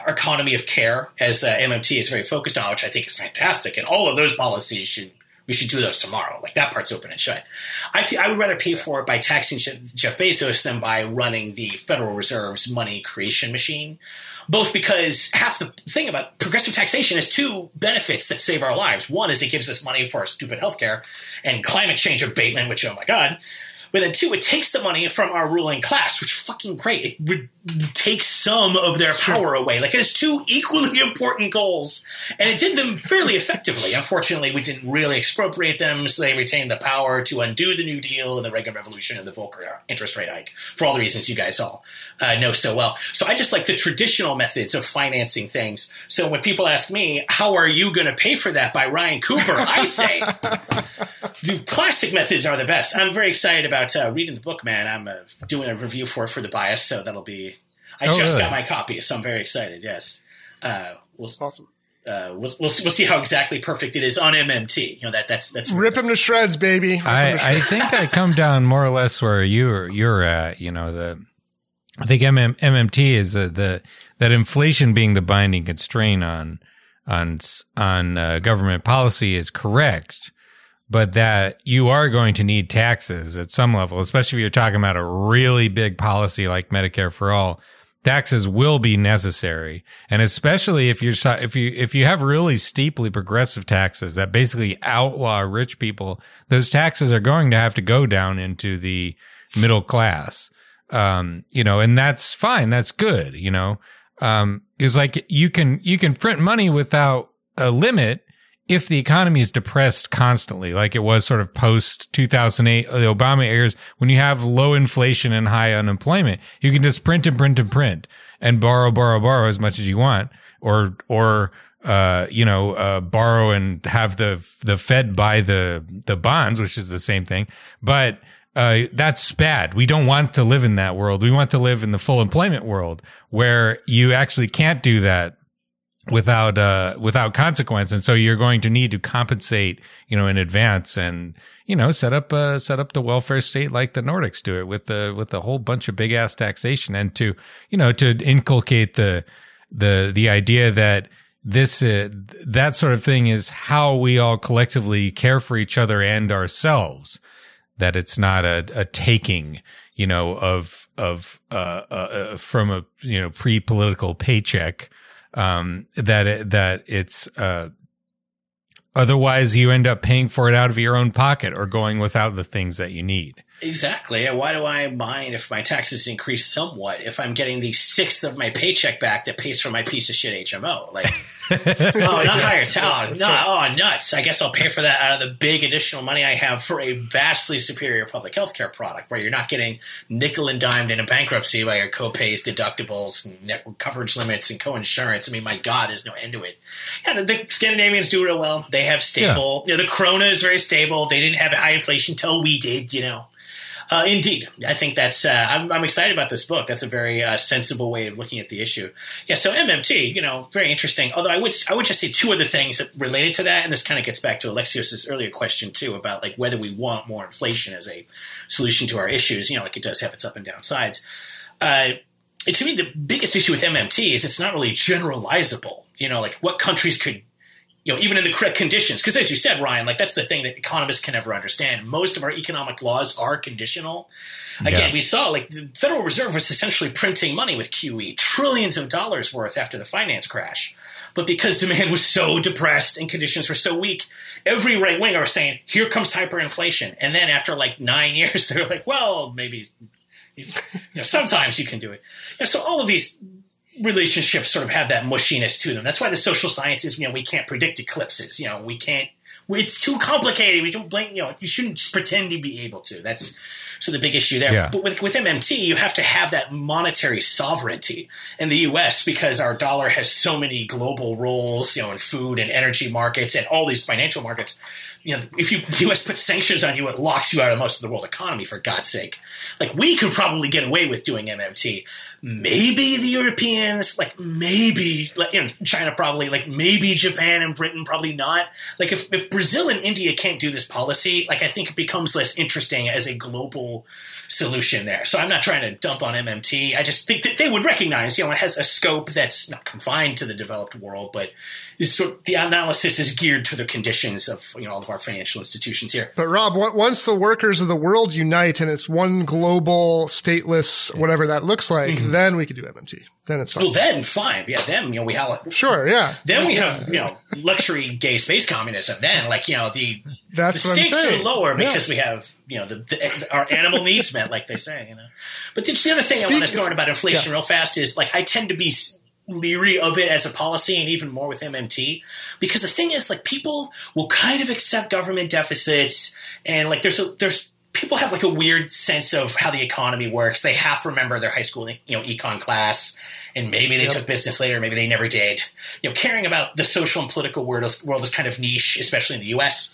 our economy of care, as uh, MMT is very focused on, which I think is fantastic, and all of those policies should we should do those tomorrow. Like that part's open and shut. I, I would rather pay for it by taxing Jeff Bezos than by running the Federal Reserve's money creation machine. Both because half the thing about progressive taxation is two benefits that save our lives. One is it gives us money for our stupid healthcare and climate change abatement, which, oh my God. But then two, it takes the money from our ruling class, which fucking great. It re- takes some of their power away. Like it has two equally important goals, and it did them fairly effectively. Unfortunately, we didn't really expropriate them, so they retained the power to undo the New Deal and the Reagan Revolution and the Volcker interest rate hike for all the reasons you guys all uh, know so well. So I just like the traditional methods of financing things. So when people ask me, "How are you going to pay for that?" by Ryan Cooper, I say, "The classic methods are the best." I'm very excited about about uh, reading the book, man. I'm uh, doing a review for it for the bias, so that'll be. I oh, just really? got my copy, so I'm very excited. Yes, uh, we'll, awesome. Uh, we'll, we'll, we'll see how exactly perfect it is on MMT. You know that that's that's rip him to shreds, baby. I, I think I come down more or less where you're you're at. You know the I think MM, MMT is uh, the that inflation being the binding constraint on on on uh, government policy is correct but that you are going to need taxes at some level, especially if you're talking about a really big policy like Medicare for all taxes will be necessary, and especially if you're if you if you have really steeply progressive taxes that basically outlaw rich people, those taxes are going to have to go down into the middle class. Um, you know, and that's fine. That's good. You know, um, it's like you can you can print money without a limit if the economy is depressed constantly, like it was sort of post 2008, the Obama years, when you have low inflation and high unemployment, you can just print and print and print and borrow, borrow, borrow as much as you want, or, or, uh, you know, uh, borrow and have the, the Fed buy the, the bonds, which is the same thing. But, uh, that's bad. We don't want to live in that world. We want to live in the full employment world where you actually can't do that without uh without consequence. And so you're going to need to compensate you know in advance and you know set up uh set up the welfare state like the nordics do it with the with a whole bunch of big ass taxation and to you know to inculcate the the the idea that this uh, that sort of thing is how we all collectively care for each other and ourselves. That it's not a, a taking you know of of uh, uh, uh from a you know pre-political paycheck um, that it, that it's uh, otherwise you end up paying for it out of your own pocket or going without the things that you need. Exactly. Why do I mind if my taxes increase somewhat if I'm getting the sixth of my paycheck back that pays for my piece of shit HMO? Like, oh, not higher talent. No, right. oh, nuts. I guess I'll pay for that out of the big additional money I have for a vastly superior public health care product where you're not getting nickel and dimed in a bankruptcy by your copays, deductibles, net coverage limits, and co-insurance. I mean, my God, there's no end to it. Yeah, the, the Scandinavians do real well. They have stable, yeah. you know, the krona is very stable. They didn't have high inflation till we did, you know. Uh, indeed, I think that's. Uh, I'm, I'm, excited about this book. That's a very uh, sensible way of looking at the issue. Yeah. So MMT, you know, very interesting. Although I would I would just say two other things related to that, and this kind of gets back to Alexios's earlier question too about like whether we want more inflation as a solution to our issues. You know, like it does have its up and down sides. Uh, to me, the biggest issue with MMT is it's not really generalizable. You know, like what countries could you know, even in the correct conditions. Because as you said, Ryan, like that's the thing that economists can never understand. Most of our economic laws are conditional. Again, yeah. we saw like the Federal Reserve was essentially printing money with QE, trillions of dollars worth after the finance crash. But because demand was so depressed and conditions were so weak, every right winger was saying, here comes hyperinflation. And then after like nine years, they're like, well, maybe you know, sometimes you can do it. You know, so all of these relationships sort of have that mushiness to them. That's why the social sciences, you know, we can't predict eclipses. You know, we can't. It's too complicated. We don't blame. You know, you shouldn't just pretend to be able to. That's so the big issue there. Yeah. But with with MMT, you have to have that monetary sovereignty in the U.S. because our dollar has so many global roles. You know, in food and energy markets and all these financial markets you know, if you the U.S. puts sanctions on you, it locks you out of most of the world economy. For God's sake, like we could probably get away with doing MMT. Maybe the Europeans, like maybe, like, you know, China probably, like maybe Japan and Britain probably not. Like if if Brazil and India can't do this policy, like I think it becomes less interesting as a global solution there. So I'm not trying to dump on MMT. I just think that they would recognize, you know, it has a scope that's not confined to the developed world, but is sort of, the analysis is geared to the conditions of you know all of our financial institutions here. But Rob, once the workers of the world unite and it's one global, stateless, whatever that looks like, mm-hmm. then we could do MMT. Then it's fine. Well, then fine. Yeah, then you know we have sure, yeah. Then we have you know luxury gay space communism. Then like you know the that's the stakes are lower because yeah. we have you know the, the, our animal needs met, like they say. You know, but the, the other thing Speak, I want to throw in about inflation yeah. real fast is like I tend to be leery of it as a policy and even more with MMT because the thing is like people will kind of accept government deficits and like there's a there's people have like a weird sense of how the economy works. They half remember their high school, you know, econ class, and maybe they yep. took business later, maybe they never did. You know, caring about the social and political world is, world is kind of niche, especially in the U.S.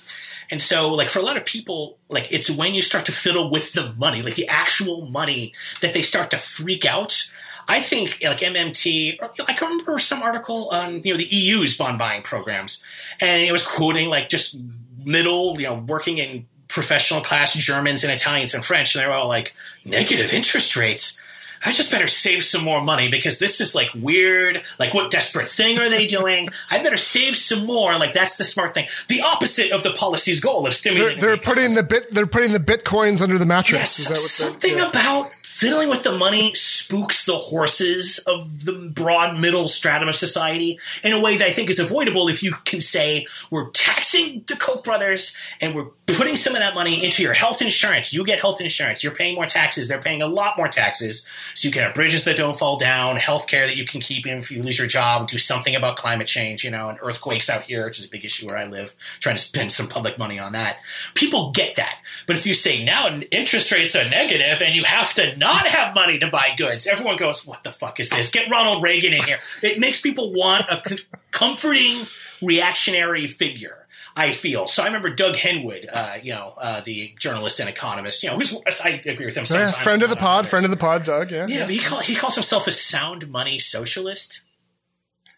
And so, like for a lot of people, like it's when you start to fiddle with the money, like the actual money, that they start to freak out. I think like MMT, I can remember some article on you know the EU's bond buying programs, and it was quoting like just middle, you know, working in professional class Germans and Italians and French, and they're all like, negative interest rates. I just better save some more money because this is like weird. Like, what desperate thing are they doing? I better save some more. Like, that's the smart thing. The opposite of the policy's goal of stimulating. They're, they're putting the bit. They're putting the bitcoins under the mattress. Yes, something yeah. about fiddling with the money spooks the horses of the broad middle stratum of society in a way that I think is avoidable if you can say we're taxing the Koch brothers and we're putting some of that money into your health insurance. You get health insurance. You're paying more taxes. They're paying a lot more taxes. So you can have bridges that don't fall down, health care that you can keep if you lose your job, do something about climate change, you know, and earthquakes out here, which is a big issue where I live, trying to spend some public money on that. People get that. But if you say now interest rates are negative and you have to not have money to buy goods, everyone goes, what the fuck is this? Get Ronald Reagan in here. It makes people want a comforting reactionary figure. I feel. So I remember Doug Henwood, uh, you know, uh, the journalist and economist, you know, who's, I agree with him. Yeah, friend of the pod, friend of the pod, Doug. Yeah. Yeah, but he, call, he calls himself a sound money socialist.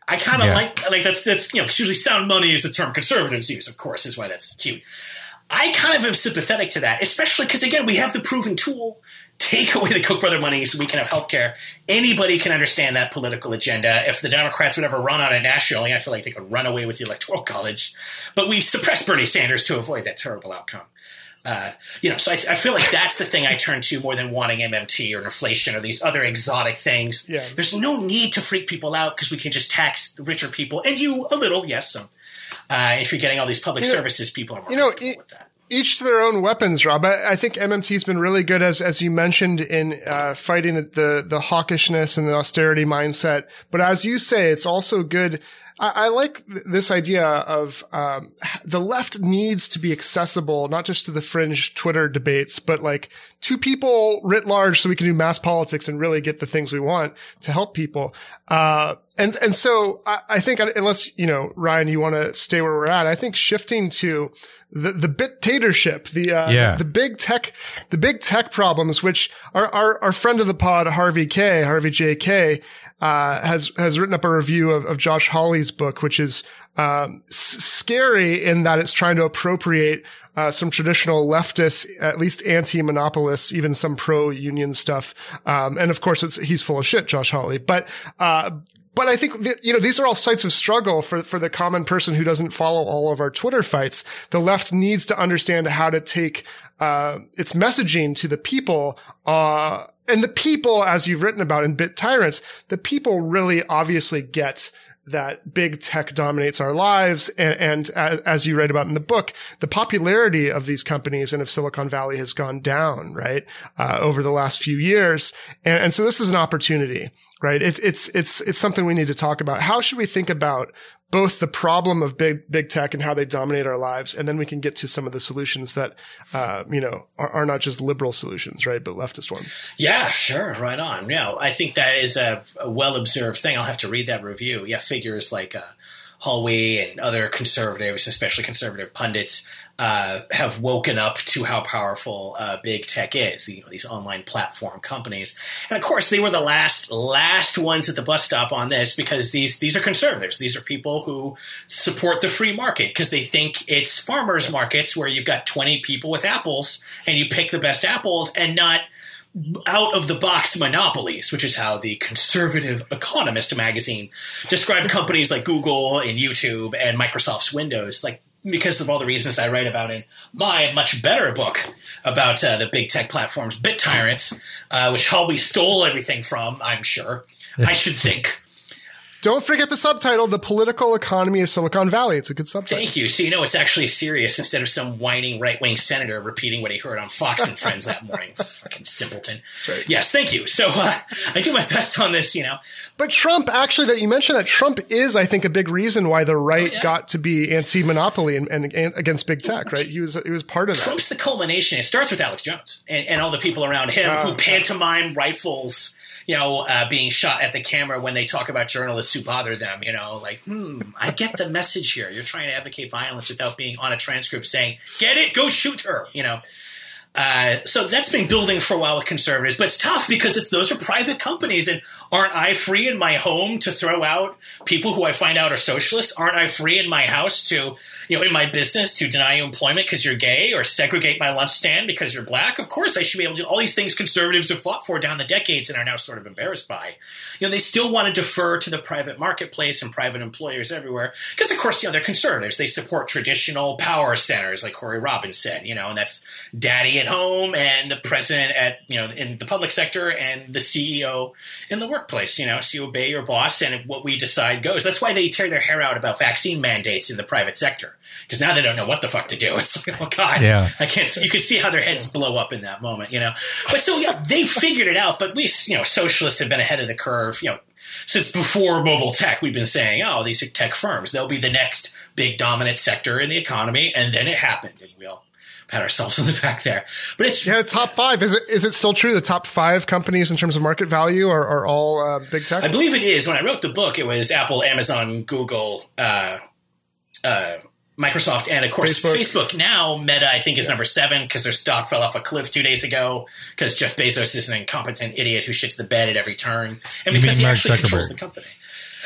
I kind of yeah. like, like that's, that's, you know, usually sound money is the term conservatives use, of course, is why that's cute. I kind of am sympathetic to that, especially because again, we have the proven tool take away the Koch brother money so we can have health care. Anybody can understand that political agenda. If the Democrats would ever run on it nationally, I feel like they could run away with the Electoral College. But we suppressed Bernie Sanders to avoid that terrible outcome. Uh, you know, so I, I, feel like that's the thing I turn to more than wanting MMT or inflation or these other exotic things. Yeah. There's no need to freak people out because we can just tax richer people and you a little, yes, some. Uh, if you're getting all these public you know, services, people are more you know, it, with that each to their own weapons, Rob. I, I, think MMT's been really good as as you mentioned in uh, fighting the, the, the hawkishness and the austerity mindset. But as you say, it's also good. I, I like th- this idea of um, the left needs to be accessible, not just to the fringe Twitter debates, but like to people writ large, so we can do mass politics and really get the things we want to help people. Uh, and and so I, I think unless you know Ryan, you want to stay where we're at. I think shifting to the the dictatorship, the uh, yeah. the big tech, the big tech problems, which our our, our friend of the pod Harvey K, Harvey J K, uh, has has written up a review of, of Josh Hawley's book, which is um, s- scary in that it's trying to appropriate uh, some traditional leftist, at least anti-monopolists, even some pro-union stuff. Um, and of course, it's, he's full of shit, Josh Hawley. But, uh, but I think that, you know, these are all sites of struggle for, for the common person who doesn't follow all of our Twitter fights. The left needs to understand how to take, uh, its messaging to the people, uh, and the people, as you've written about in Bit Tyrants, the people really obviously get that big tech dominates our lives. And, and, as you write about in the book, the popularity of these companies and of Silicon Valley has gone down, right? Uh, over the last few years. And, and, so this is an opportunity, right? It's, it's, it's, it's something we need to talk about. How should we think about both the problem of big big tech and how they dominate our lives, and then we can get to some of the solutions that uh, you know are, are, not just liberal solutions, right, but leftist ones. Yeah, sure, right on. Yeah, I think that is a, a well observed thing. I'll have to read that review. Yeah, figures like uh, Hawley and other conservatives, especially conservative pundits, uh, have woken up to how powerful uh, big tech is. You know, these online platform companies, and of course, they were the last last ones at the bus stop on this because these these are conservatives. These are people who support the free market because they think it's farmers markets where you've got twenty people with apples and you pick the best apples and not out of the box monopolies, which is how the conservative Economist magazine described companies like Google and YouTube and Microsoft's Windows. Like because of all the reasons I write about in my much better book about uh, the big tech platforms, Bit Tyrants, uh, which Hawley stole everything from, I'm sure. I should think. Don't forget the subtitle, The Political Economy of Silicon Valley. It's a good subtitle. Thank you. So you know it's actually serious instead of some whining right wing senator repeating what he heard on Fox and Friends that morning. Fucking simpleton. Right. Yes, thank you. So uh, I do my best on this, you know. But Trump, actually, that you mentioned that Trump is, I think, a big reason why the right oh, yeah. got to be anti-monopoly and, and, and, against big tech, right? He was he was part of that. Trump's the culmination. It starts with Alex Jones and, and all the people around him uh, who pantomime rifles you know, uh, being shot at the camera when they talk about journalists who bother them. You know, like, hmm, I get the message here. You're trying to advocate violence without being on a transcript saying, "Get it? Go shoot her." You know. Uh, so that's been building for a while with conservatives, but it's tough because it's those are private companies, and aren't I free in my home to throw out people who I find out are socialists? Aren't I free in my house to, you know, in my business to deny you employment because you're gay or segregate my lunch stand because you're black? Of course, I should be able to do all these things conservatives have fought for down the decades and are now sort of embarrassed by. You know, they still want to defer to the private marketplace and private employers everywhere because, of course, you know, they're conservatives. They support traditional power centers, like Corey Robin said, you know, and that's daddy at home and the president at you know in the public sector and the CEO in the workplace. You know, so you obey your boss and what we decide goes. That's why they tear their hair out about vaccine mandates in the private sector because now they don't know what the fuck to do. It's like, oh god, yeah. I can't. You can see how their heads blow up in that moment. You know, but so yeah, they figured it out. But we, you know, socialists have been ahead of the curve. You know, since before mobile tech, we've been saying, oh, these are tech firms. They'll be the next big dominant sector in the economy, and then it happened, and we all pat ourselves on the back there. But it's yeah, top five. Is it is it still true? The top five companies in terms of market value are, are all uh, big tech. I believe it is. When I wrote the book, it was Apple, Amazon, Google. Uh, uh, Microsoft and of course Facebook. Facebook. now Meta I think is yeah. number seven because their stock fell off a cliff two days ago because Jeff Bezos is an incompetent idiot who shits the bed at every turn and you because he Mark actually Zuckerberg. controls the company.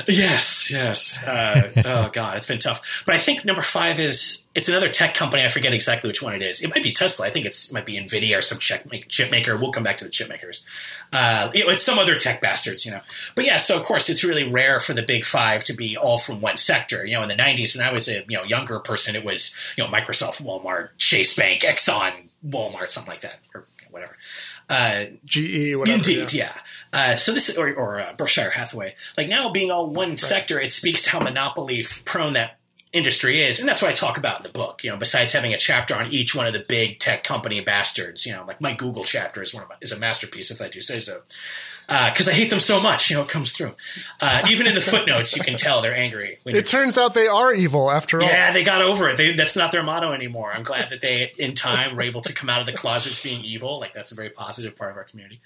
Yes, yes. Uh, oh God, it's been tough. But I think number five is it's another tech company. I forget exactly which one it is. It might be Tesla. I think it's it might be Nvidia or some chip, chip maker. We'll come back to the chip makers. Uh, it, it's some other tech bastards, you know. But yeah, so of course it's really rare for the big five to be all from one sector. You know, in the '90s when I was a you know younger person, it was you know Microsoft, Walmart, Chase Bank, Exxon, Walmart, something like that, or. Uh, GE, whatever. Indeed, yeah. yeah. Uh, so this or, or uh, Berkshire Hathaway, like now being all one right. sector, it speaks to how monopoly prone that industry is, and that's what I talk about in the book. You know, besides having a chapter on each one of the big tech company bastards, you know, like my Google chapter is one of my, is a masterpiece, if I do say so. Because uh, I hate them so much, you know, it comes through. Uh, even in the footnotes, you can tell they're angry. It turns out they are evil after all. Yeah, they got over it. They, that's not their motto anymore. I'm glad that they, in time, were able to come out of the closets being evil. Like that's a very positive part of our community.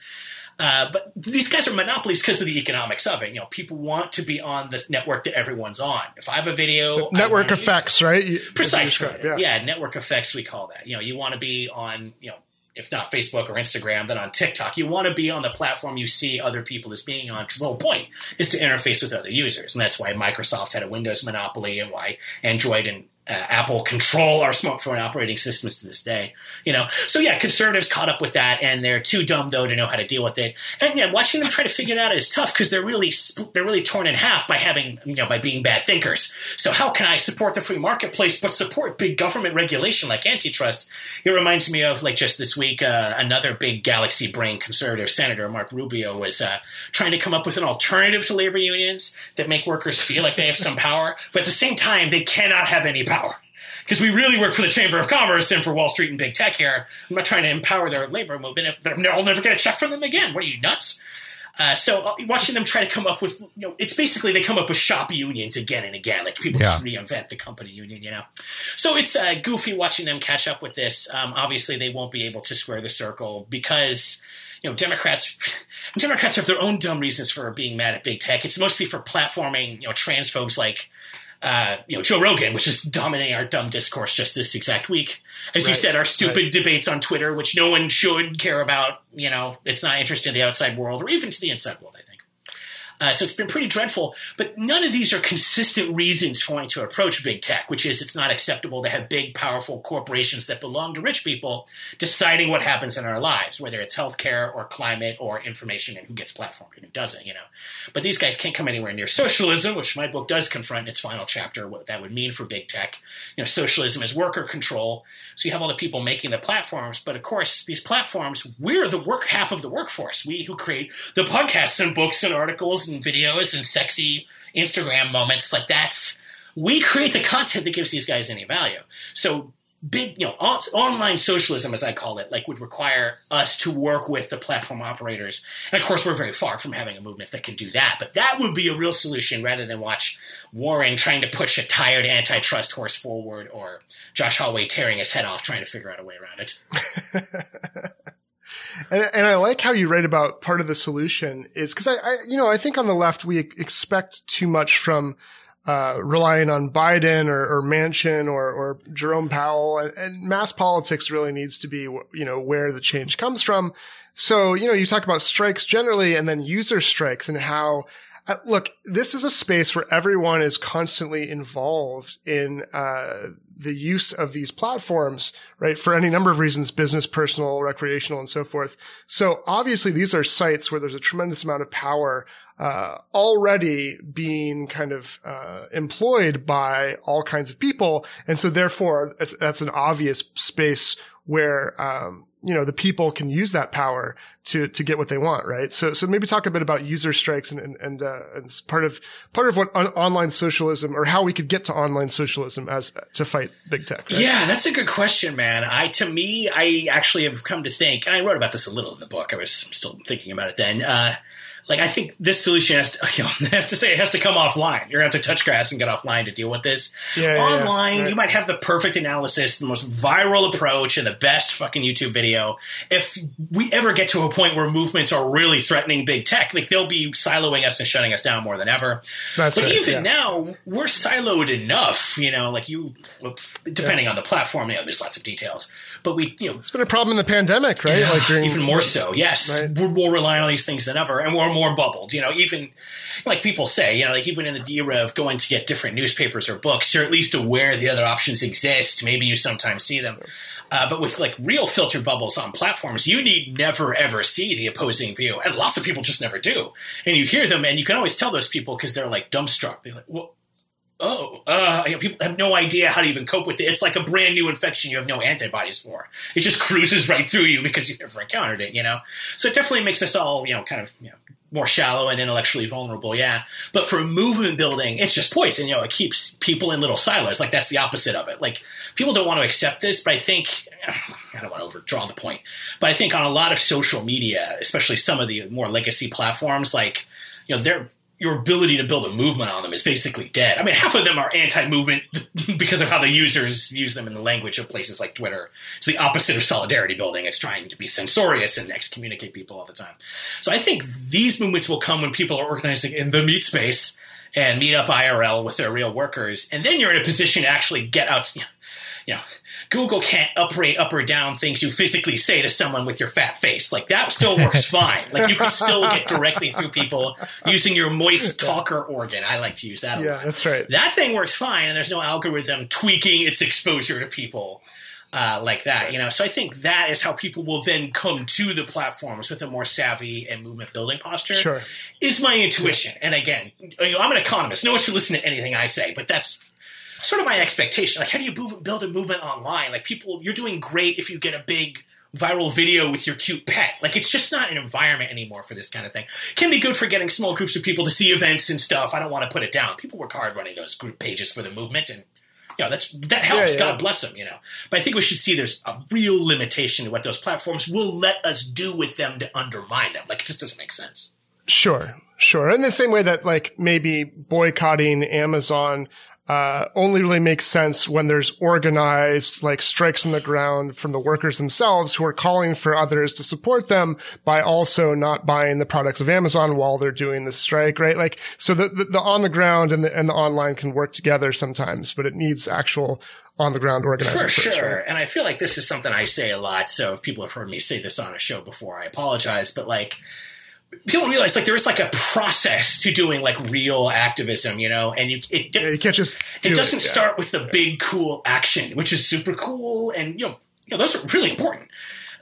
Uh, but these guys are monopolies because of the economics of it. You know, people want to be on the network that everyone's on. If I have a video, network effects, right? Precisely. Yeah. yeah, network effects. We call that. You know, you want to be on. You know, if not Facebook or Instagram, then on TikTok. You want to be on the platform you see other people as being on because the whole point is to interface with other users. And that's why Microsoft had a Windows monopoly and why Android and uh, Apple control our smartphone operating systems to this day. You know, so yeah, conservatives caught up with that, and they're too dumb though to know how to deal with it. And yeah, watching them try to figure that out is tough because they're really they're really torn in half by having you know by being bad thinkers. So how can I support the free marketplace but support big government regulation like antitrust? It reminds me of like just this week, uh, another big galaxy brain conservative senator, Marco Rubio, was uh, trying to come up with an alternative to labor unions that make workers feel like they have some power, but at the same time they cannot have any power because we really work for the Chamber of Commerce and for Wall Street and big tech here. I'm not trying to empower their labor movement. I'll never get a check from them again. What are you nuts? Uh, so uh, watching them try to come up with, you know, it's basically they come up with shop unions again and again, like people yeah. just reinvent the company union, you know. So it's uh, goofy watching them catch up with this. Um, obviously, they won't be able to square the circle because you know, Democrats Democrats have their own dumb reasons for being mad at big tech. It's mostly for platforming, you know, transphobes like uh, you know, Joe Rogan, which is dominating our dumb discourse just this exact week. As right, you said, our stupid right. debates on Twitter, which no one should care about. You know, it's not interesting to the outside world or even to the inside world. Uh, so it's been pretty dreadful. But none of these are consistent reasons for wanting to approach big tech, which is it's not acceptable to have big, powerful corporations that belong to rich people deciding what happens in our lives, whether it's healthcare or climate or information and who gets platformed and who doesn't, you know. But these guys can't come anywhere near socialism, which my book does confront in its final chapter, what that would mean for big tech. You know, socialism is worker control. So you have all the people making the platforms, but of course, these platforms, we're the work half of the workforce. We who create the podcasts and books and articles and videos and sexy Instagram moments. Like that's we create the content that gives these guys any value. So big, you know, on, online socialism, as I call it, like would require us to work with the platform operators. And of course, we're very far from having a movement that can do that. But that would be a real solution rather than watch Warren trying to push a tired antitrust horse forward or Josh Hawley tearing his head off trying to figure out a way around it. And, and, I like how you write about part of the solution is because I, I, you know, I think on the left we expect too much from uh, relying on Biden or, or Manchin or, or Jerome Powell, and, and, mass politics really needs to be, you know, where the change comes from. So, you know, you talk about strikes generally, and then user strikes, and how look, this is a space where everyone is constantly involved in uh, the use of these platforms, right? For any number of reasons, business, personal, recreational, and so forth. So obviously, these are sites where there's a tremendous amount of power uh, already being kind of uh, employed by all kinds of people, and so therefore, that's an obvious space where um, you know the people can use that power to to get what they want, right? So so maybe talk a bit about user strikes and and and, uh, and part of part of what on- online socialism or how we could get to online socialism as to fight big tech. Right? Yeah, that's a good question, man. I to me, I actually have come to think, and I wrote about this a little in the book. I was still thinking about it then. Uh, like I think this solution has to, you know, I have to say it has to come offline. You're gonna have to touch grass and get offline to deal with this. Yeah, Online, yeah, right. you might have the perfect analysis, the most viral approach, and the best fucking YouTube video. If we ever get to a point where movements are really threatening big tech, like they'll be siloing us and shutting us down more than ever. That's but right, even yeah. now, we're siloed enough, you know, like you, depending on the platform, you know, there's lots of details but we, you know, it's been a problem in the pandemic, right? Yeah, like during, even more so. Yes, right? we're more reliant on these things than ever, and we're more bubbled. You know, even like people say, you know, like even in the era of going to get different newspapers or books, you're at least aware the other options exist. Maybe you sometimes see them. Uh, but with like real filter bubbles on platforms, you need never ever see the opposing view, and lots of people just never do. And you hear them, and you can always tell those people because they're like dumbstruck. They're like, "Well, oh, uh, you know, people have no idea how to even cope with it. It's like a brand new infection you have no antibodies for. It just cruises right through you because you've never encountered it, you know? So it definitely makes us all, you know, kind of, you know, more shallow and intellectually vulnerable, yeah. But for movement building, it's just poison. You know, it keeps people in little silos. Like that's the opposite of it. Like people don't want to accept this, but I think I don't want to overdraw the point. But I think on a lot of social media, especially some of the more legacy platforms, like you know, they're your ability to build a movement on them is basically dead. I mean, half of them are anti-movement because of how the users use them in the language of places like Twitter. It's the opposite of solidarity building. It's trying to be censorious and excommunicate people all the time. So I think these movements will come when people are organizing in the meet space and meet up IRL with their real workers, and then you're in a position to actually get out. You know, Google can't uprate up or down things you physically say to someone with your fat face. Like that still works fine. Like you can still get directly through people using your moist talker organ. I like to use that. Yeah, that's right. That thing works fine, and there's no algorithm tweaking its exposure to people. Uh, like that, you know. So I think that is how people will then come to the platforms with a more savvy and movement building posture. Sure, is my intuition. And again, you know, I'm an economist. No one should listen to anything I say, but that's sort of my expectation. Like, how do you build a movement online? Like, people, you're doing great if you get a big viral video with your cute pet. Like, it's just not an environment anymore for this kind of thing. Can be good for getting small groups of people to see events and stuff. I don't want to put it down. People work hard running those group pages for the movement, and you know that's that helps. Yeah, yeah. God bless them. You know, but I think we should see there's a real limitation to what those platforms will let us do with them to undermine them. Like, it just doesn't make sense. Sure, sure. In the same way that like maybe boycotting Amazon uh, only really makes sense when there's organized like strikes on the ground from the workers themselves who are calling for others to support them by also not buying the products of Amazon while they're doing the strike, right? Like, so the, the, the on the ground and the, and the online can work together sometimes, but it needs actual on the ground organizing. For sure. Right? And I feel like this is something I say a lot. So if people have heard me say this on a show before, I apologize. But like, people don't realize like there is like a process to doing like real activism, you know, and you it yeah, you can't just do it doesn't it, yeah. start with the big cool action, which is super cool, and you know, you know those are really important.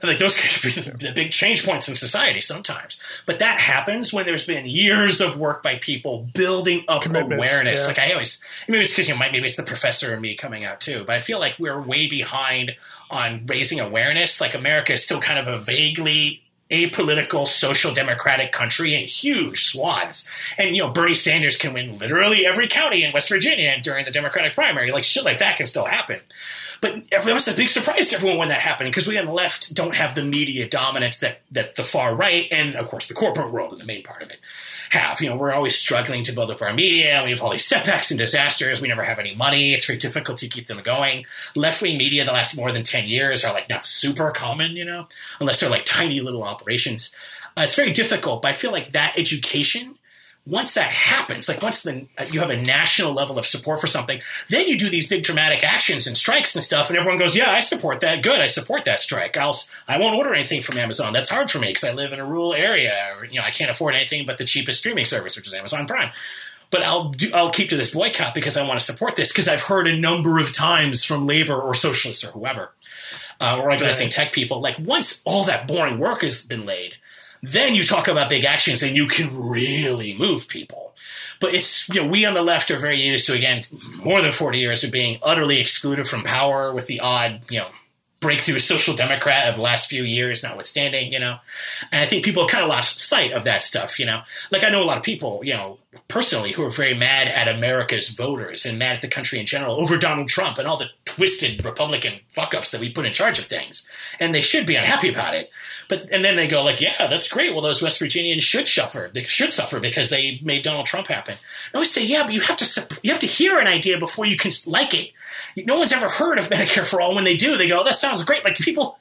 And like those could be the, the big change points in society sometimes, but that happens when there's been years of work by people building up awareness. Yeah. Like I always, maybe it's because you know, maybe it's the professor and me coming out too, but I feel like we're way behind on raising awareness. Like America is still kind of a vaguely apolitical social democratic country in huge swaths. And, you know, Bernie Sanders can win literally every county in West Virginia during the Democratic primary. Like shit like that can still happen. But that was a big surprise to everyone when that happened because we on the left don't have the media dominance that, that the far right and, of course, the corporate world in the main part of it have. You know, we're always struggling to build up our media. We have all these setbacks and disasters. We never have any money. It's very difficult to keep them going. Left wing media that last more than 10 years are like not super common, you know, unless they're like tiny little operations. Uh, it's very difficult, but I feel like that education once that happens, like once the, you have a national level of support for something, then you do these big dramatic actions and strikes and stuff, and everyone goes, "Yeah, I support that. Good, I support that strike. I'll I won't order anything from Amazon. That's hard for me because I live in a rural area. Or, you know, I can't afford anything but the cheapest streaming service, which is Amazon Prime." But I'll do, I'll keep to this boycott because I want to support this because I've heard a number of times from labor or socialists or whoever, uh, or organizing right. tech people, like once all that boring work has been laid, then you talk about big actions and you can really move people. But it's, you know, we on the left are very used to, again, more than 40 years of being utterly excluded from power with the odd, you know, breakthrough social democrat of the last few years, notwithstanding, you know. And I think people have kind of lost sight of that stuff, you know. Like I know a lot of people, you know, personally who are very mad at America's voters and mad at the country in general over Donald Trump and all the twisted Republican fuck ups that we put in charge of things. And they should be unhappy about it. But and then they go like, yeah, that's great. Well, those West Virginians should suffer. They should suffer because they made Donald Trump happen. I always say, yeah, but you have to you have to hear an idea before you can like it. No one's ever heard of Medicare for all. When they do, they go, oh, that sounds great. Like people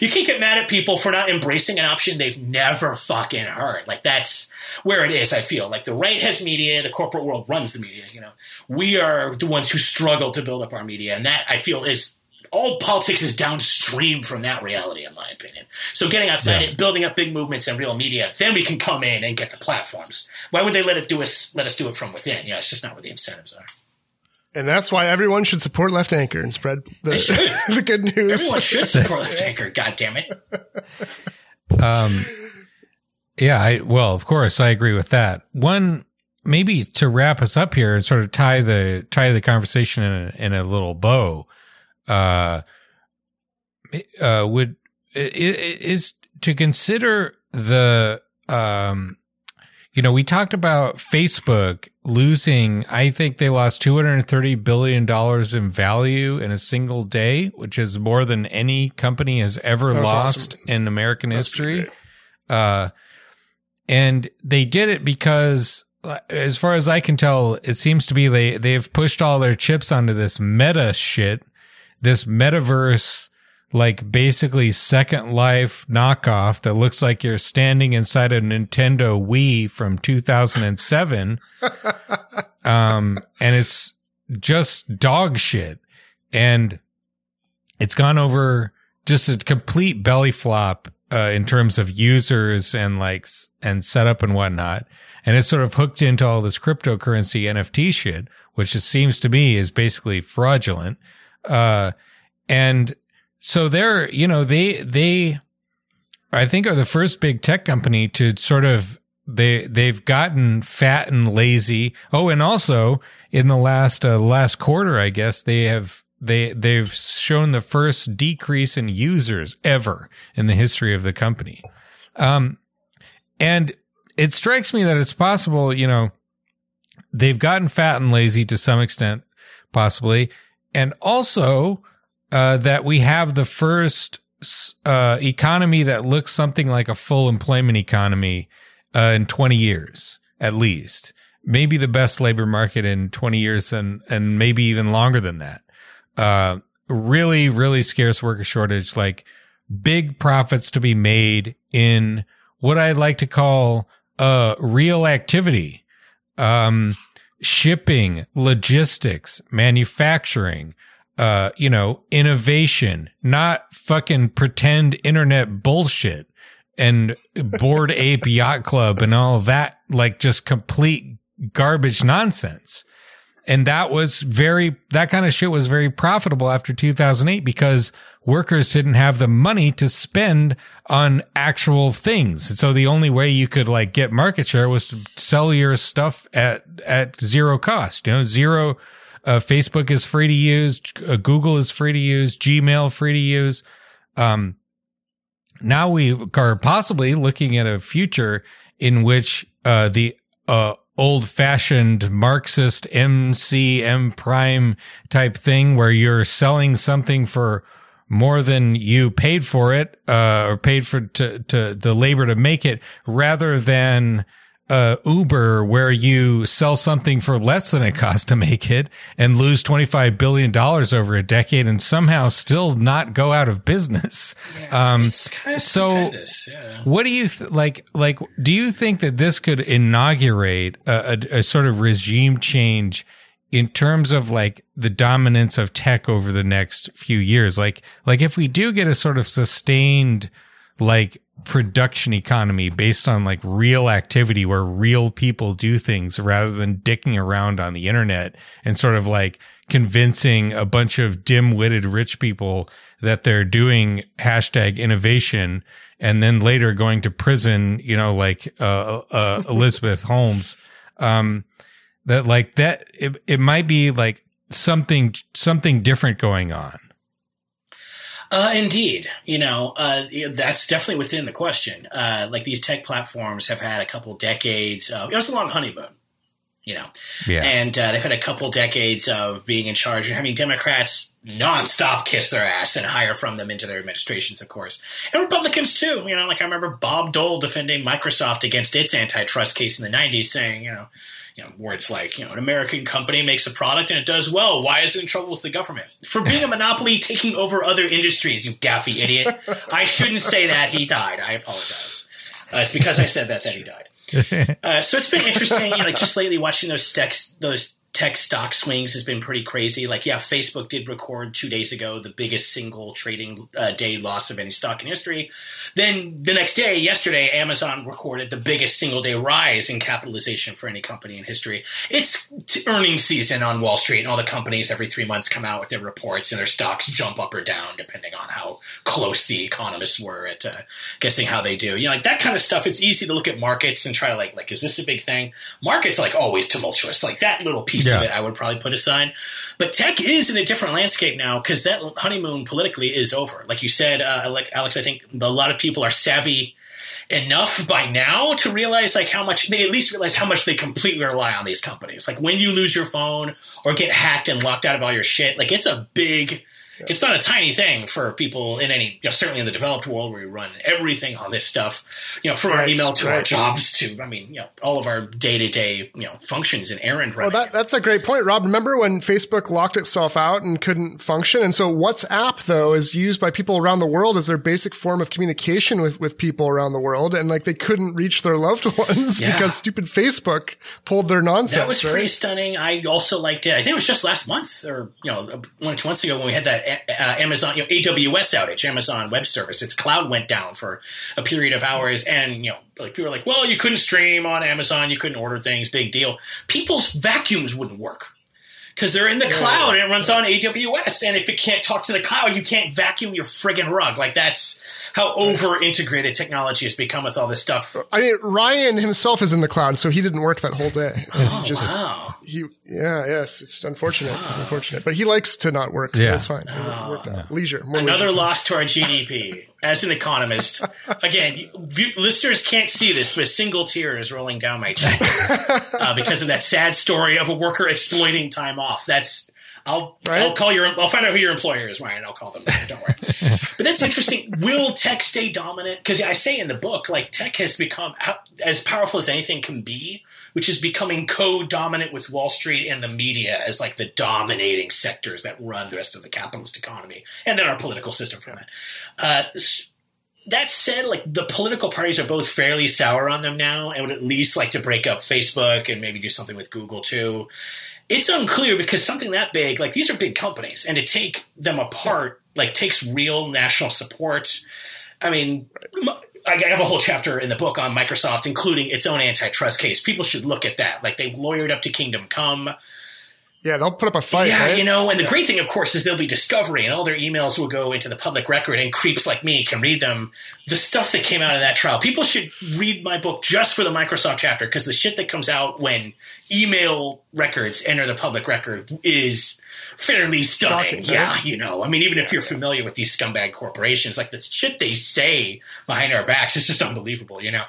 you can't get mad at people for not embracing an option they've never fucking heard. Like that's where it is. I feel like the right has media, the corporate world runs the media. You know, we are the ones who struggle to build up our media, and that I feel is all politics is downstream from that reality, in my opinion. So getting outside yeah. it, building up big movements and real media, then we can come in and get the platforms. Why would they let it do us? Let us do it from within? Yeah, it's just not where the incentives are. And that's why everyone should support Left Anchor and spread the, the good news. Everyone should support Left Anchor. God damn it. Um, yeah, I, well, of course, I agree with that. One, maybe to wrap us up here and sort of tie the, tie the conversation in a, in a little bow, uh, uh, would, is to consider the, um, you know, we talked about Facebook losing, I think they lost $230 billion in value in a single day, which is more than any company has ever That's lost awesome. in American That's history. Uh, and they did it because as far as I can tell, it seems to be they, they've pushed all their chips onto this meta shit, this metaverse like basically Second Life knockoff that looks like you're standing inside a Nintendo Wii from 2007. um, and it's just dog shit. And it's gone over just a complete belly flop, uh, in terms of users and likes and setup and whatnot. And it's sort of hooked into all this cryptocurrency NFT shit, which it seems to me is basically fraudulent. Uh, and so they're, you know, they, they, I think are the first big tech company to sort of, they, they've gotten fat and lazy. Oh, and also in the last, uh, last quarter, I guess they have, they, they've shown the first decrease in users ever in the history of the company. Um, and it strikes me that it's possible, you know, they've gotten fat and lazy to some extent, possibly. And also, uh, that we have the first uh, economy that looks something like a full employment economy uh, in 20 years, at least. Maybe the best labor market in 20 years and, and maybe even longer than that. Uh, really, really scarce worker shortage, like big profits to be made in what I'd like to call uh, real activity. Um, shipping, logistics, manufacturing, uh, you know, innovation, not fucking pretend internet bullshit and board ape yacht club and all that, like just complete garbage nonsense. And that was very, that kind of shit was very profitable after 2008 because workers didn't have the money to spend on actual things. So the only way you could like get market share was to sell your stuff at, at zero cost, you know, zero, uh, Facebook is free to use. Uh, Google is free to use. Gmail free to use. Um, now we are possibly looking at a future in which uh, the uh, old fashioned Marxist MCM prime type thing where you're selling something for more than you paid for it, uh, or paid for to, to the labor to make it rather than uh, Uber where you sell something for less than it costs to make it and lose $25 billion over a decade and somehow still not go out of business. Yeah, um, so yeah. what do you th- like, like, do you think that this could inaugurate a, a, a sort of regime change in terms of like the dominance of tech over the next few years? Like, like if we do get a sort of sustained, like production economy based on like real activity where real people do things rather than dicking around on the internet and sort of like convincing a bunch of dim-witted rich people that they're doing hashtag innovation and then later going to prison, you know, like, uh, uh, Elizabeth Holmes. Um, that like that, it, it might be like something, something different going on. Uh, indeed, you know uh, that's definitely within the question. Uh, like these tech platforms have had a couple decades. Of, it was a long honeymoon, you know, Yeah. and uh, they've had a couple decades of being in charge and having Democrats nonstop kiss their ass and hire from them into their administrations, of course, and Republicans too. You know, like I remember Bob Dole defending Microsoft against its antitrust case in the '90s, saying, you know. You know, words like, you know, an American company makes a product and it does well. Why is it in trouble with the government? For being a monopoly taking over other industries, you daffy idiot. I shouldn't say that. He died. I apologize. Uh, it's because I said that that he died. Uh, so it's been interesting, you know, like just lately watching those tech, those tech stock swings has been pretty crazy. Like, yeah, Facebook did record two days ago the biggest single trading uh, day loss of any stock in history. Then the next day, yesterday, Amazon recorded the biggest single day rise in capitalization for any company in history. It's t- earnings season on Wall Street, and all the companies every three months come out with their reports, and their stocks jump up or down depending on how close the economists were at uh, guessing how they do. You know, like that kind of stuff. It's easy to look at markets and try to like, like, is this a big thing? Markets like always tumultuous. Like that little piece Yeah. of it, I would probably put aside. But tech is in a different landscape now because that honeymoon politically is over. Like you said, uh, like Alex, I think a lot of people are savvy enough by now to realize like how much they at least realize how much they completely rely on these companies. Like when you lose your phone or get hacked and locked out of all your shit, like it's a big it's not a tiny thing for people in any, you know, certainly in the developed world where we run everything on this stuff, you know, from our email to our jobs to, I mean, you know, all of our day to day, you know, functions and errand Well, running. that, that's a great point, Rob. Remember when Facebook locked itself out and couldn't function? And so WhatsApp, though, is used by people around the world as their basic form of communication with, with people around the world. And like they couldn't reach their loved ones Yeah. because stupid Facebook pulled their nonsense. That was right? pretty stunning. I also liked it. I think it was just last month, or you know, one or two months ago when we had that uh, Amazon, you know, AWS outage, Amazon Web Service. Its cloud went down for a period of hours, and you know, like people were like, "Well, you couldn't stream on Amazon, you couldn't order things, big deal." People's vacuums wouldn't work because they're in the cloud and it runs on AWS. And if it can't talk to the cloud, you can't vacuum your friggin' rug. Like that's how over integrated technology has become with all this stuff. I mean, Ryan himself is in the cloud, so he didn't work that whole day. Oh, he just, wow. he, yeah, yes, it's unfortunate. It's unfortunate, but he likes to not work, so Yeah. it's fine. It worked oh. out. Leisure, more Another leisure. loss to our GDP. As an economist, again, you- listeners can't see this, but a single tear is rolling down my cheek uh, because of that sad story of a worker exploiting time off. That's I'll Right. I'll call your I'll find out who your employer is, Ryan. I'll call them. Don't worry. but that's interesting. Will tech stay dominant? Because I say in the book, like tech has become as powerful as anything can be, which is becoming co-dominant with Wall Street and the media as like the dominating sectors that run the rest of the capitalist economy, and then our political system from that. Uh, that said, like the political parties are both fairly sour on them now, and would at least like to break up Facebook and maybe do something with Google too. It's unclear because something that big, like these are big companies, and to take them apart, like takes real national support. I mean, I have a whole chapter in the book on Microsoft, including its own antitrust case. People should look at that. Like they've lawyered up to Kingdom Come. Yeah, they'll put up a fight. Yeah, right? you know, and the great thing, of course, is there'll be discovery, and all their emails will go into the public record, and creeps like me can read them. The stuff that came out of that trial, people should read my book just for the Microsoft chapter because the shit that comes out when email records enter the public record is fairly stunning. Shocking, right? yeah, you know, I mean, even if you're familiar with these scumbag corporations, like the shit they say behind our backs is just unbelievable, you know.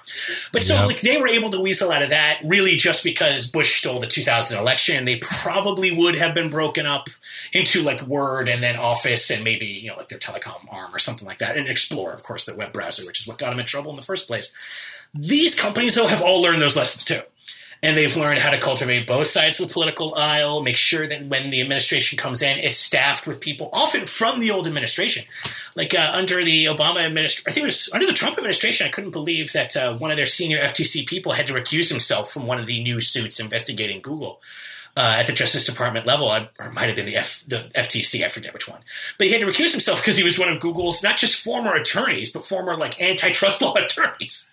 But so, like, they were able to weasel out of that really just because Bush stole the 2000 election. They probably would have been broken up into like Word and then Office and maybe, you know, like their telecom arm or something like that. And Explorer, of course, their web browser, which is what got them in trouble in the first place. These companies, though, have all learned those lessons too. And they've learned how to cultivate both sides of the political aisle, make sure that when the administration comes in, it's staffed with people, often from the old administration. Like uh, under the Obama administration, I think it was under the Trump administration, I couldn't believe that uh, one of their senior FTC people had to recuse himself from one of the new suits investigating Google. Uh, at the Justice Department level, I, or it might have been the, F, the FTC, I forget which one. But he had to recuse himself because he was one of Google's not just former attorneys, but former like antitrust law attorneys.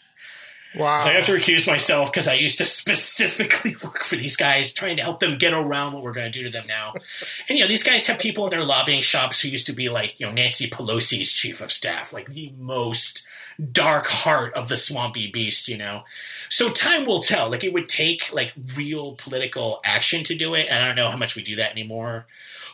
Wow. So I have to recuse myself because I used to specifically work for these guys, trying to help them get around what we're going to do to them now. And you know, these guys have people in their lobbying shops who used to be like, you know, Nancy Pelosi's chief of staff, like the most dark heart of the swampy beast, you know. So time will tell. Like it would take like real political action to do it, and I don't know how much we do that anymore.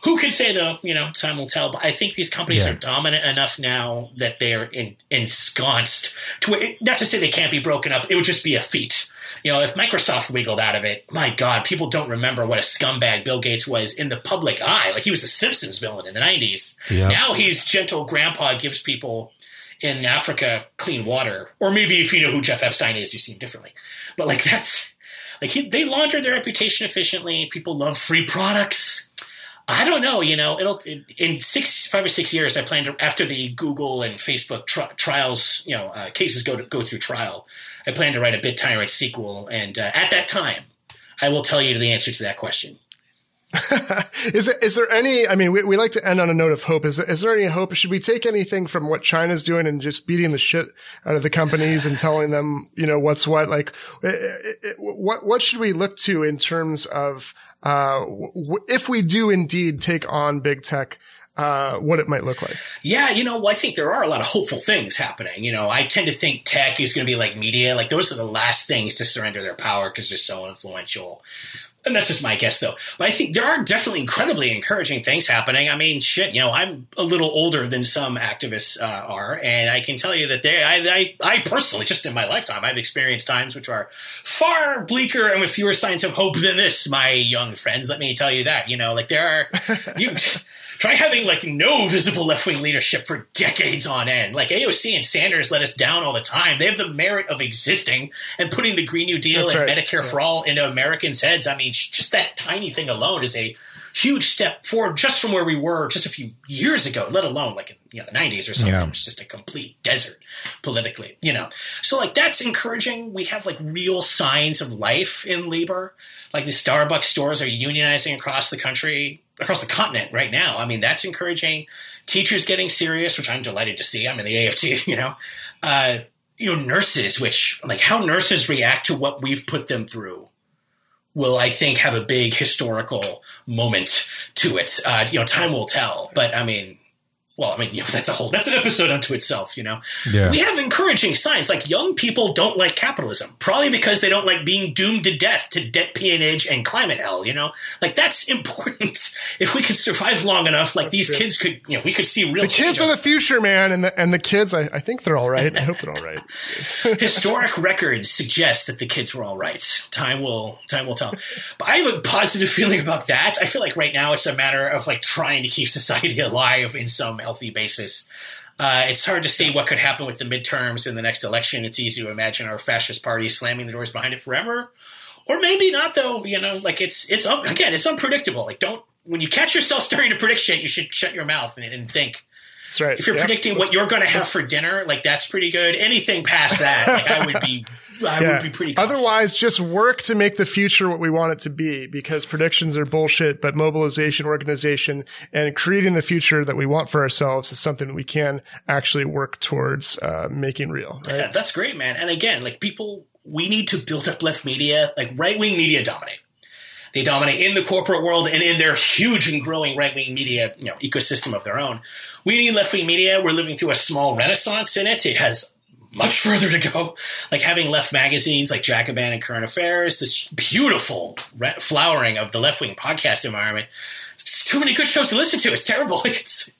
Who can say though? You know, time will tell. But I think these companies yeah. are dominant enough now that they're in, ensconced to not to say they can't be broken up. It would just be a feat. You know, if Microsoft wiggled out of it, my God, people don't remember what a scumbag Bill Gates was in the public eye. Like he was a Simpsons villain in the '90s. Yep. Now he's gentle grandpa, gives people in Africa clean water. Or maybe if you know who Jeff Epstein is, you see him differently. But like that's like he, they laundered their reputation efficiently. People love free products. I don't know. You know, it'll in six, five or six years. I plan to after the Google and Facebook tri- trials, you know, uh, cases go to go through trial. I plan to write a Bit Tyrant sequel, and uh, at that time, I will tell you the answer to that question. is it, is there any? I mean, we, we like to end on a note of hope. Is is there any hope? Should we take anything from what China's doing and just beating the shit out of the companies and telling them, you know, what's what? Like, it, it, what what should we look to in terms of uh, w- if we do indeed take on big tech, uh, what it might look like. Yeah, you know, well, I think there are a lot of hopeful things happening. You know, I tend to think tech is going to be like media. Like those are the last things to surrender their power because they're so influential and that's just my guess though. But I think there are definitely incredibly encouraging things happening. I mean, shit, you know, I'm a little older than some activists uh, are, and I can tell you that they, I, I, I personally, just in my lifetime, I've experienced times which are far bleaker and with fewer signs of hope than this, my young friends. Let me tell you that. You know, like there are you. Try having like no visible left wing leadership for decades on end. Like AOC and Sanders let us down all the time. They have the merit of existing and putting the Green New Deal That's and right. Medicare yeah. for all into Americans' heads. I mean, just that tiny thing alone is a huge step forward just from where we were just a few years ago, let alone like in you know, the 90s or something. Yeah. It was just a complete desert politically, you know. So like that's encouraging. We have like real signs of life in labor. Like the Starbucks stores are unionizing across the country across the continent right now. I mean, that's encouraging. Teachers getting serious, which I'm delighted to see. I'm in the AFT, you know. Uh, you know, nurses, which like how nurses react to what we've put them through will, I think, have a big historical moment to it. Uh, you know, time will tell. But I mean, well, I mean, you know, that's a whole that's an episode unto itself, you know. Yeah. We have encouraging signs. Like young people don't like capitalism, probably because they don't like being doomed to death to debt peonage and climate hell, you know? Like that's important. if we could survive long enough, like that's these true. kids could, you know, we could see real The kids are the future, man, and the and the kids I, I think they're all right. I hope they're all right. Historic records suggest that the kids were all right. Time will time will tell. But I have a positive feeling about that. I feel like right now it's a matter of like trying to keep society alive in some healthy basis. Uh, it's hard to see what could happen with the midterms in the next election. It's easy to imagine our fascist party slamming the doors behind it forever, or maybe not. Though you know, like it's it's again, it's unpredictable. Like don't when you catch yourself starting to predict shit, you should shut your mouth and, and think. That's right. If you're predicting what you're going to have for dinner, like that's pretty good. Anything past that, like I would be I yeah. would be pretty. Otherwise, just work to make the future what we want it to be because predictions are bullshit, but mobilization, organization, and creating the future that we want for ourselves is something we can actually work towards uh, making real. Right? Yeah, that's great, man. And again, like people, we need to build up left media, like right wing media dominate. They dominate in the corporate world and in their huge and growing right wing media you know, ecosystem of their own. We need left wing media. We're living through a small renaissance in it. It has much further to go. Like having left magazines like Jacobin and Current Affairs, this beautiful flowering of the left wing podcast environment. It's too many good shows to listen to. It's terrible. Like it's,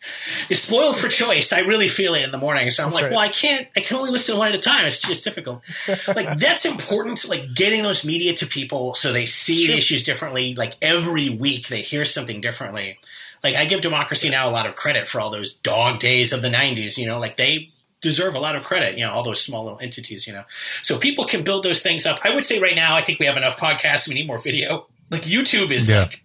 it's spoiled for choice. I really feel it in the morning. So I'm that's like, right. well, I can't. I can only listen to one at a time. It's just difficult. like that's important. Like getting those media to people so they see sure. the issues differently. Like every week they hear something differently. Like I give Democracy Now a lot of credit for all those dog days of the '90s. You know, like they deserve a lot of credit, you know, all those small little entities, you know. So people can build those things up. I would say right now, I think we have enough podcasts. We need more video. Like YouTube is yeah. like,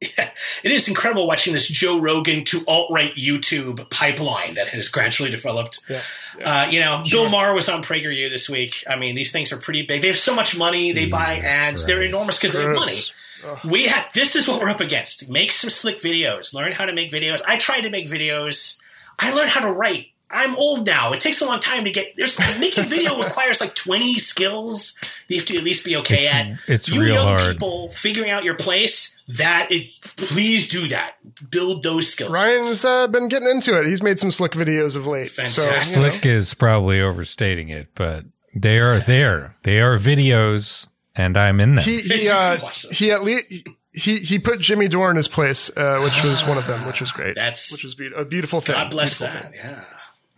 yeah, it is incredible watching this Joe Rogan to alt right YouTube pipeline that has gradually developed. Yeah. Yeah. Uh, you know, sure. Bill Maher was on PragerU this week. I mean, these things are pretty big. They have so much money. Jesus they buy ads. Christ. They're enormous because they have money. Ugh. We have this is what we're up against. Make some slick videos. Learn how to make videos. I tried to make videos. I learned how to write I'm old now. It takes a long time to get. There's making video requires like 20 skills. You have to at least be okay It's- at. it's you real young hard. people figuring out your place. That is, please do that. Build those skills. Ryan's uh, been getting into it. He's made some slick videos of late. Fantastic. So, you know. Slick is probably overstating it, but they are there. They are videos, and I'm in them. he he uh, he at least he he put Jimmy Dore in his place, uh, which was one of them, which was great. That's which was be- a beautiful thing. God bless Beautiful that. thing. Yeah.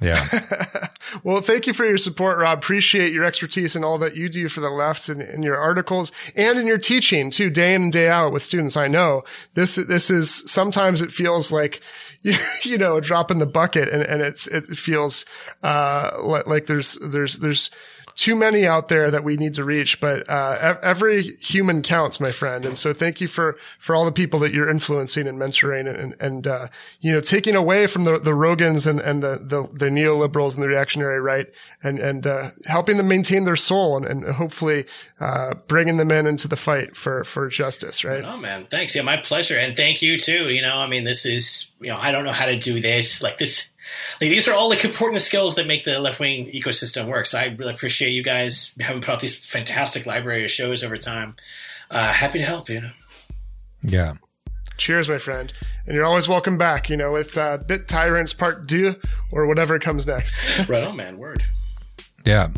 Yeah. Well, thank you for your support, Rob. Appreciate your expertise and all that you do for the left and in your articles and in your teaching too, day in and day out with students. I know this, this is sometimes it feels like, you know, drop in the bucket and, and it's, it feels, uh, like there's, there's, there's, too many out there that we need to reach, but uh, every human counts, my friend. And so, thank you for for all the people that you're influencing and mentoring, and and uh, you know taking away from the the Rogans and and the the, the neoliberals and the reactionary right, and and uh, helping them maintain their soul, and, and hopefully uh, bringing them in into the fight for for justice. Right. Oh man, thanks. Yeah, my pleasure, and thank you too. You know, I mean, this is you know, I don't know how to do this. Like this, like these are all like important skills that make the left wing ecosystem work. So I really appreciate you guys having put out these fantastic library of shows over time. Uh, happy to help. You know. Yeah. Cheers, my friend. And you're always welcome back. You know, with uh, Bit Tyrants Part Two or whatever comes next. right on, man. Word. Yeah.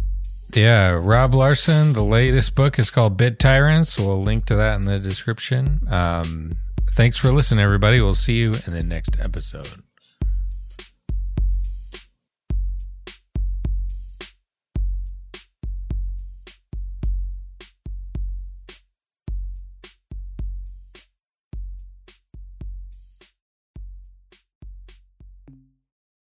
Yeah. Rob Larson, the latest book is called Bit Tyrants. We'll link to that in the description. Um, thanks for listening, everybody. We'll see you in the next episode.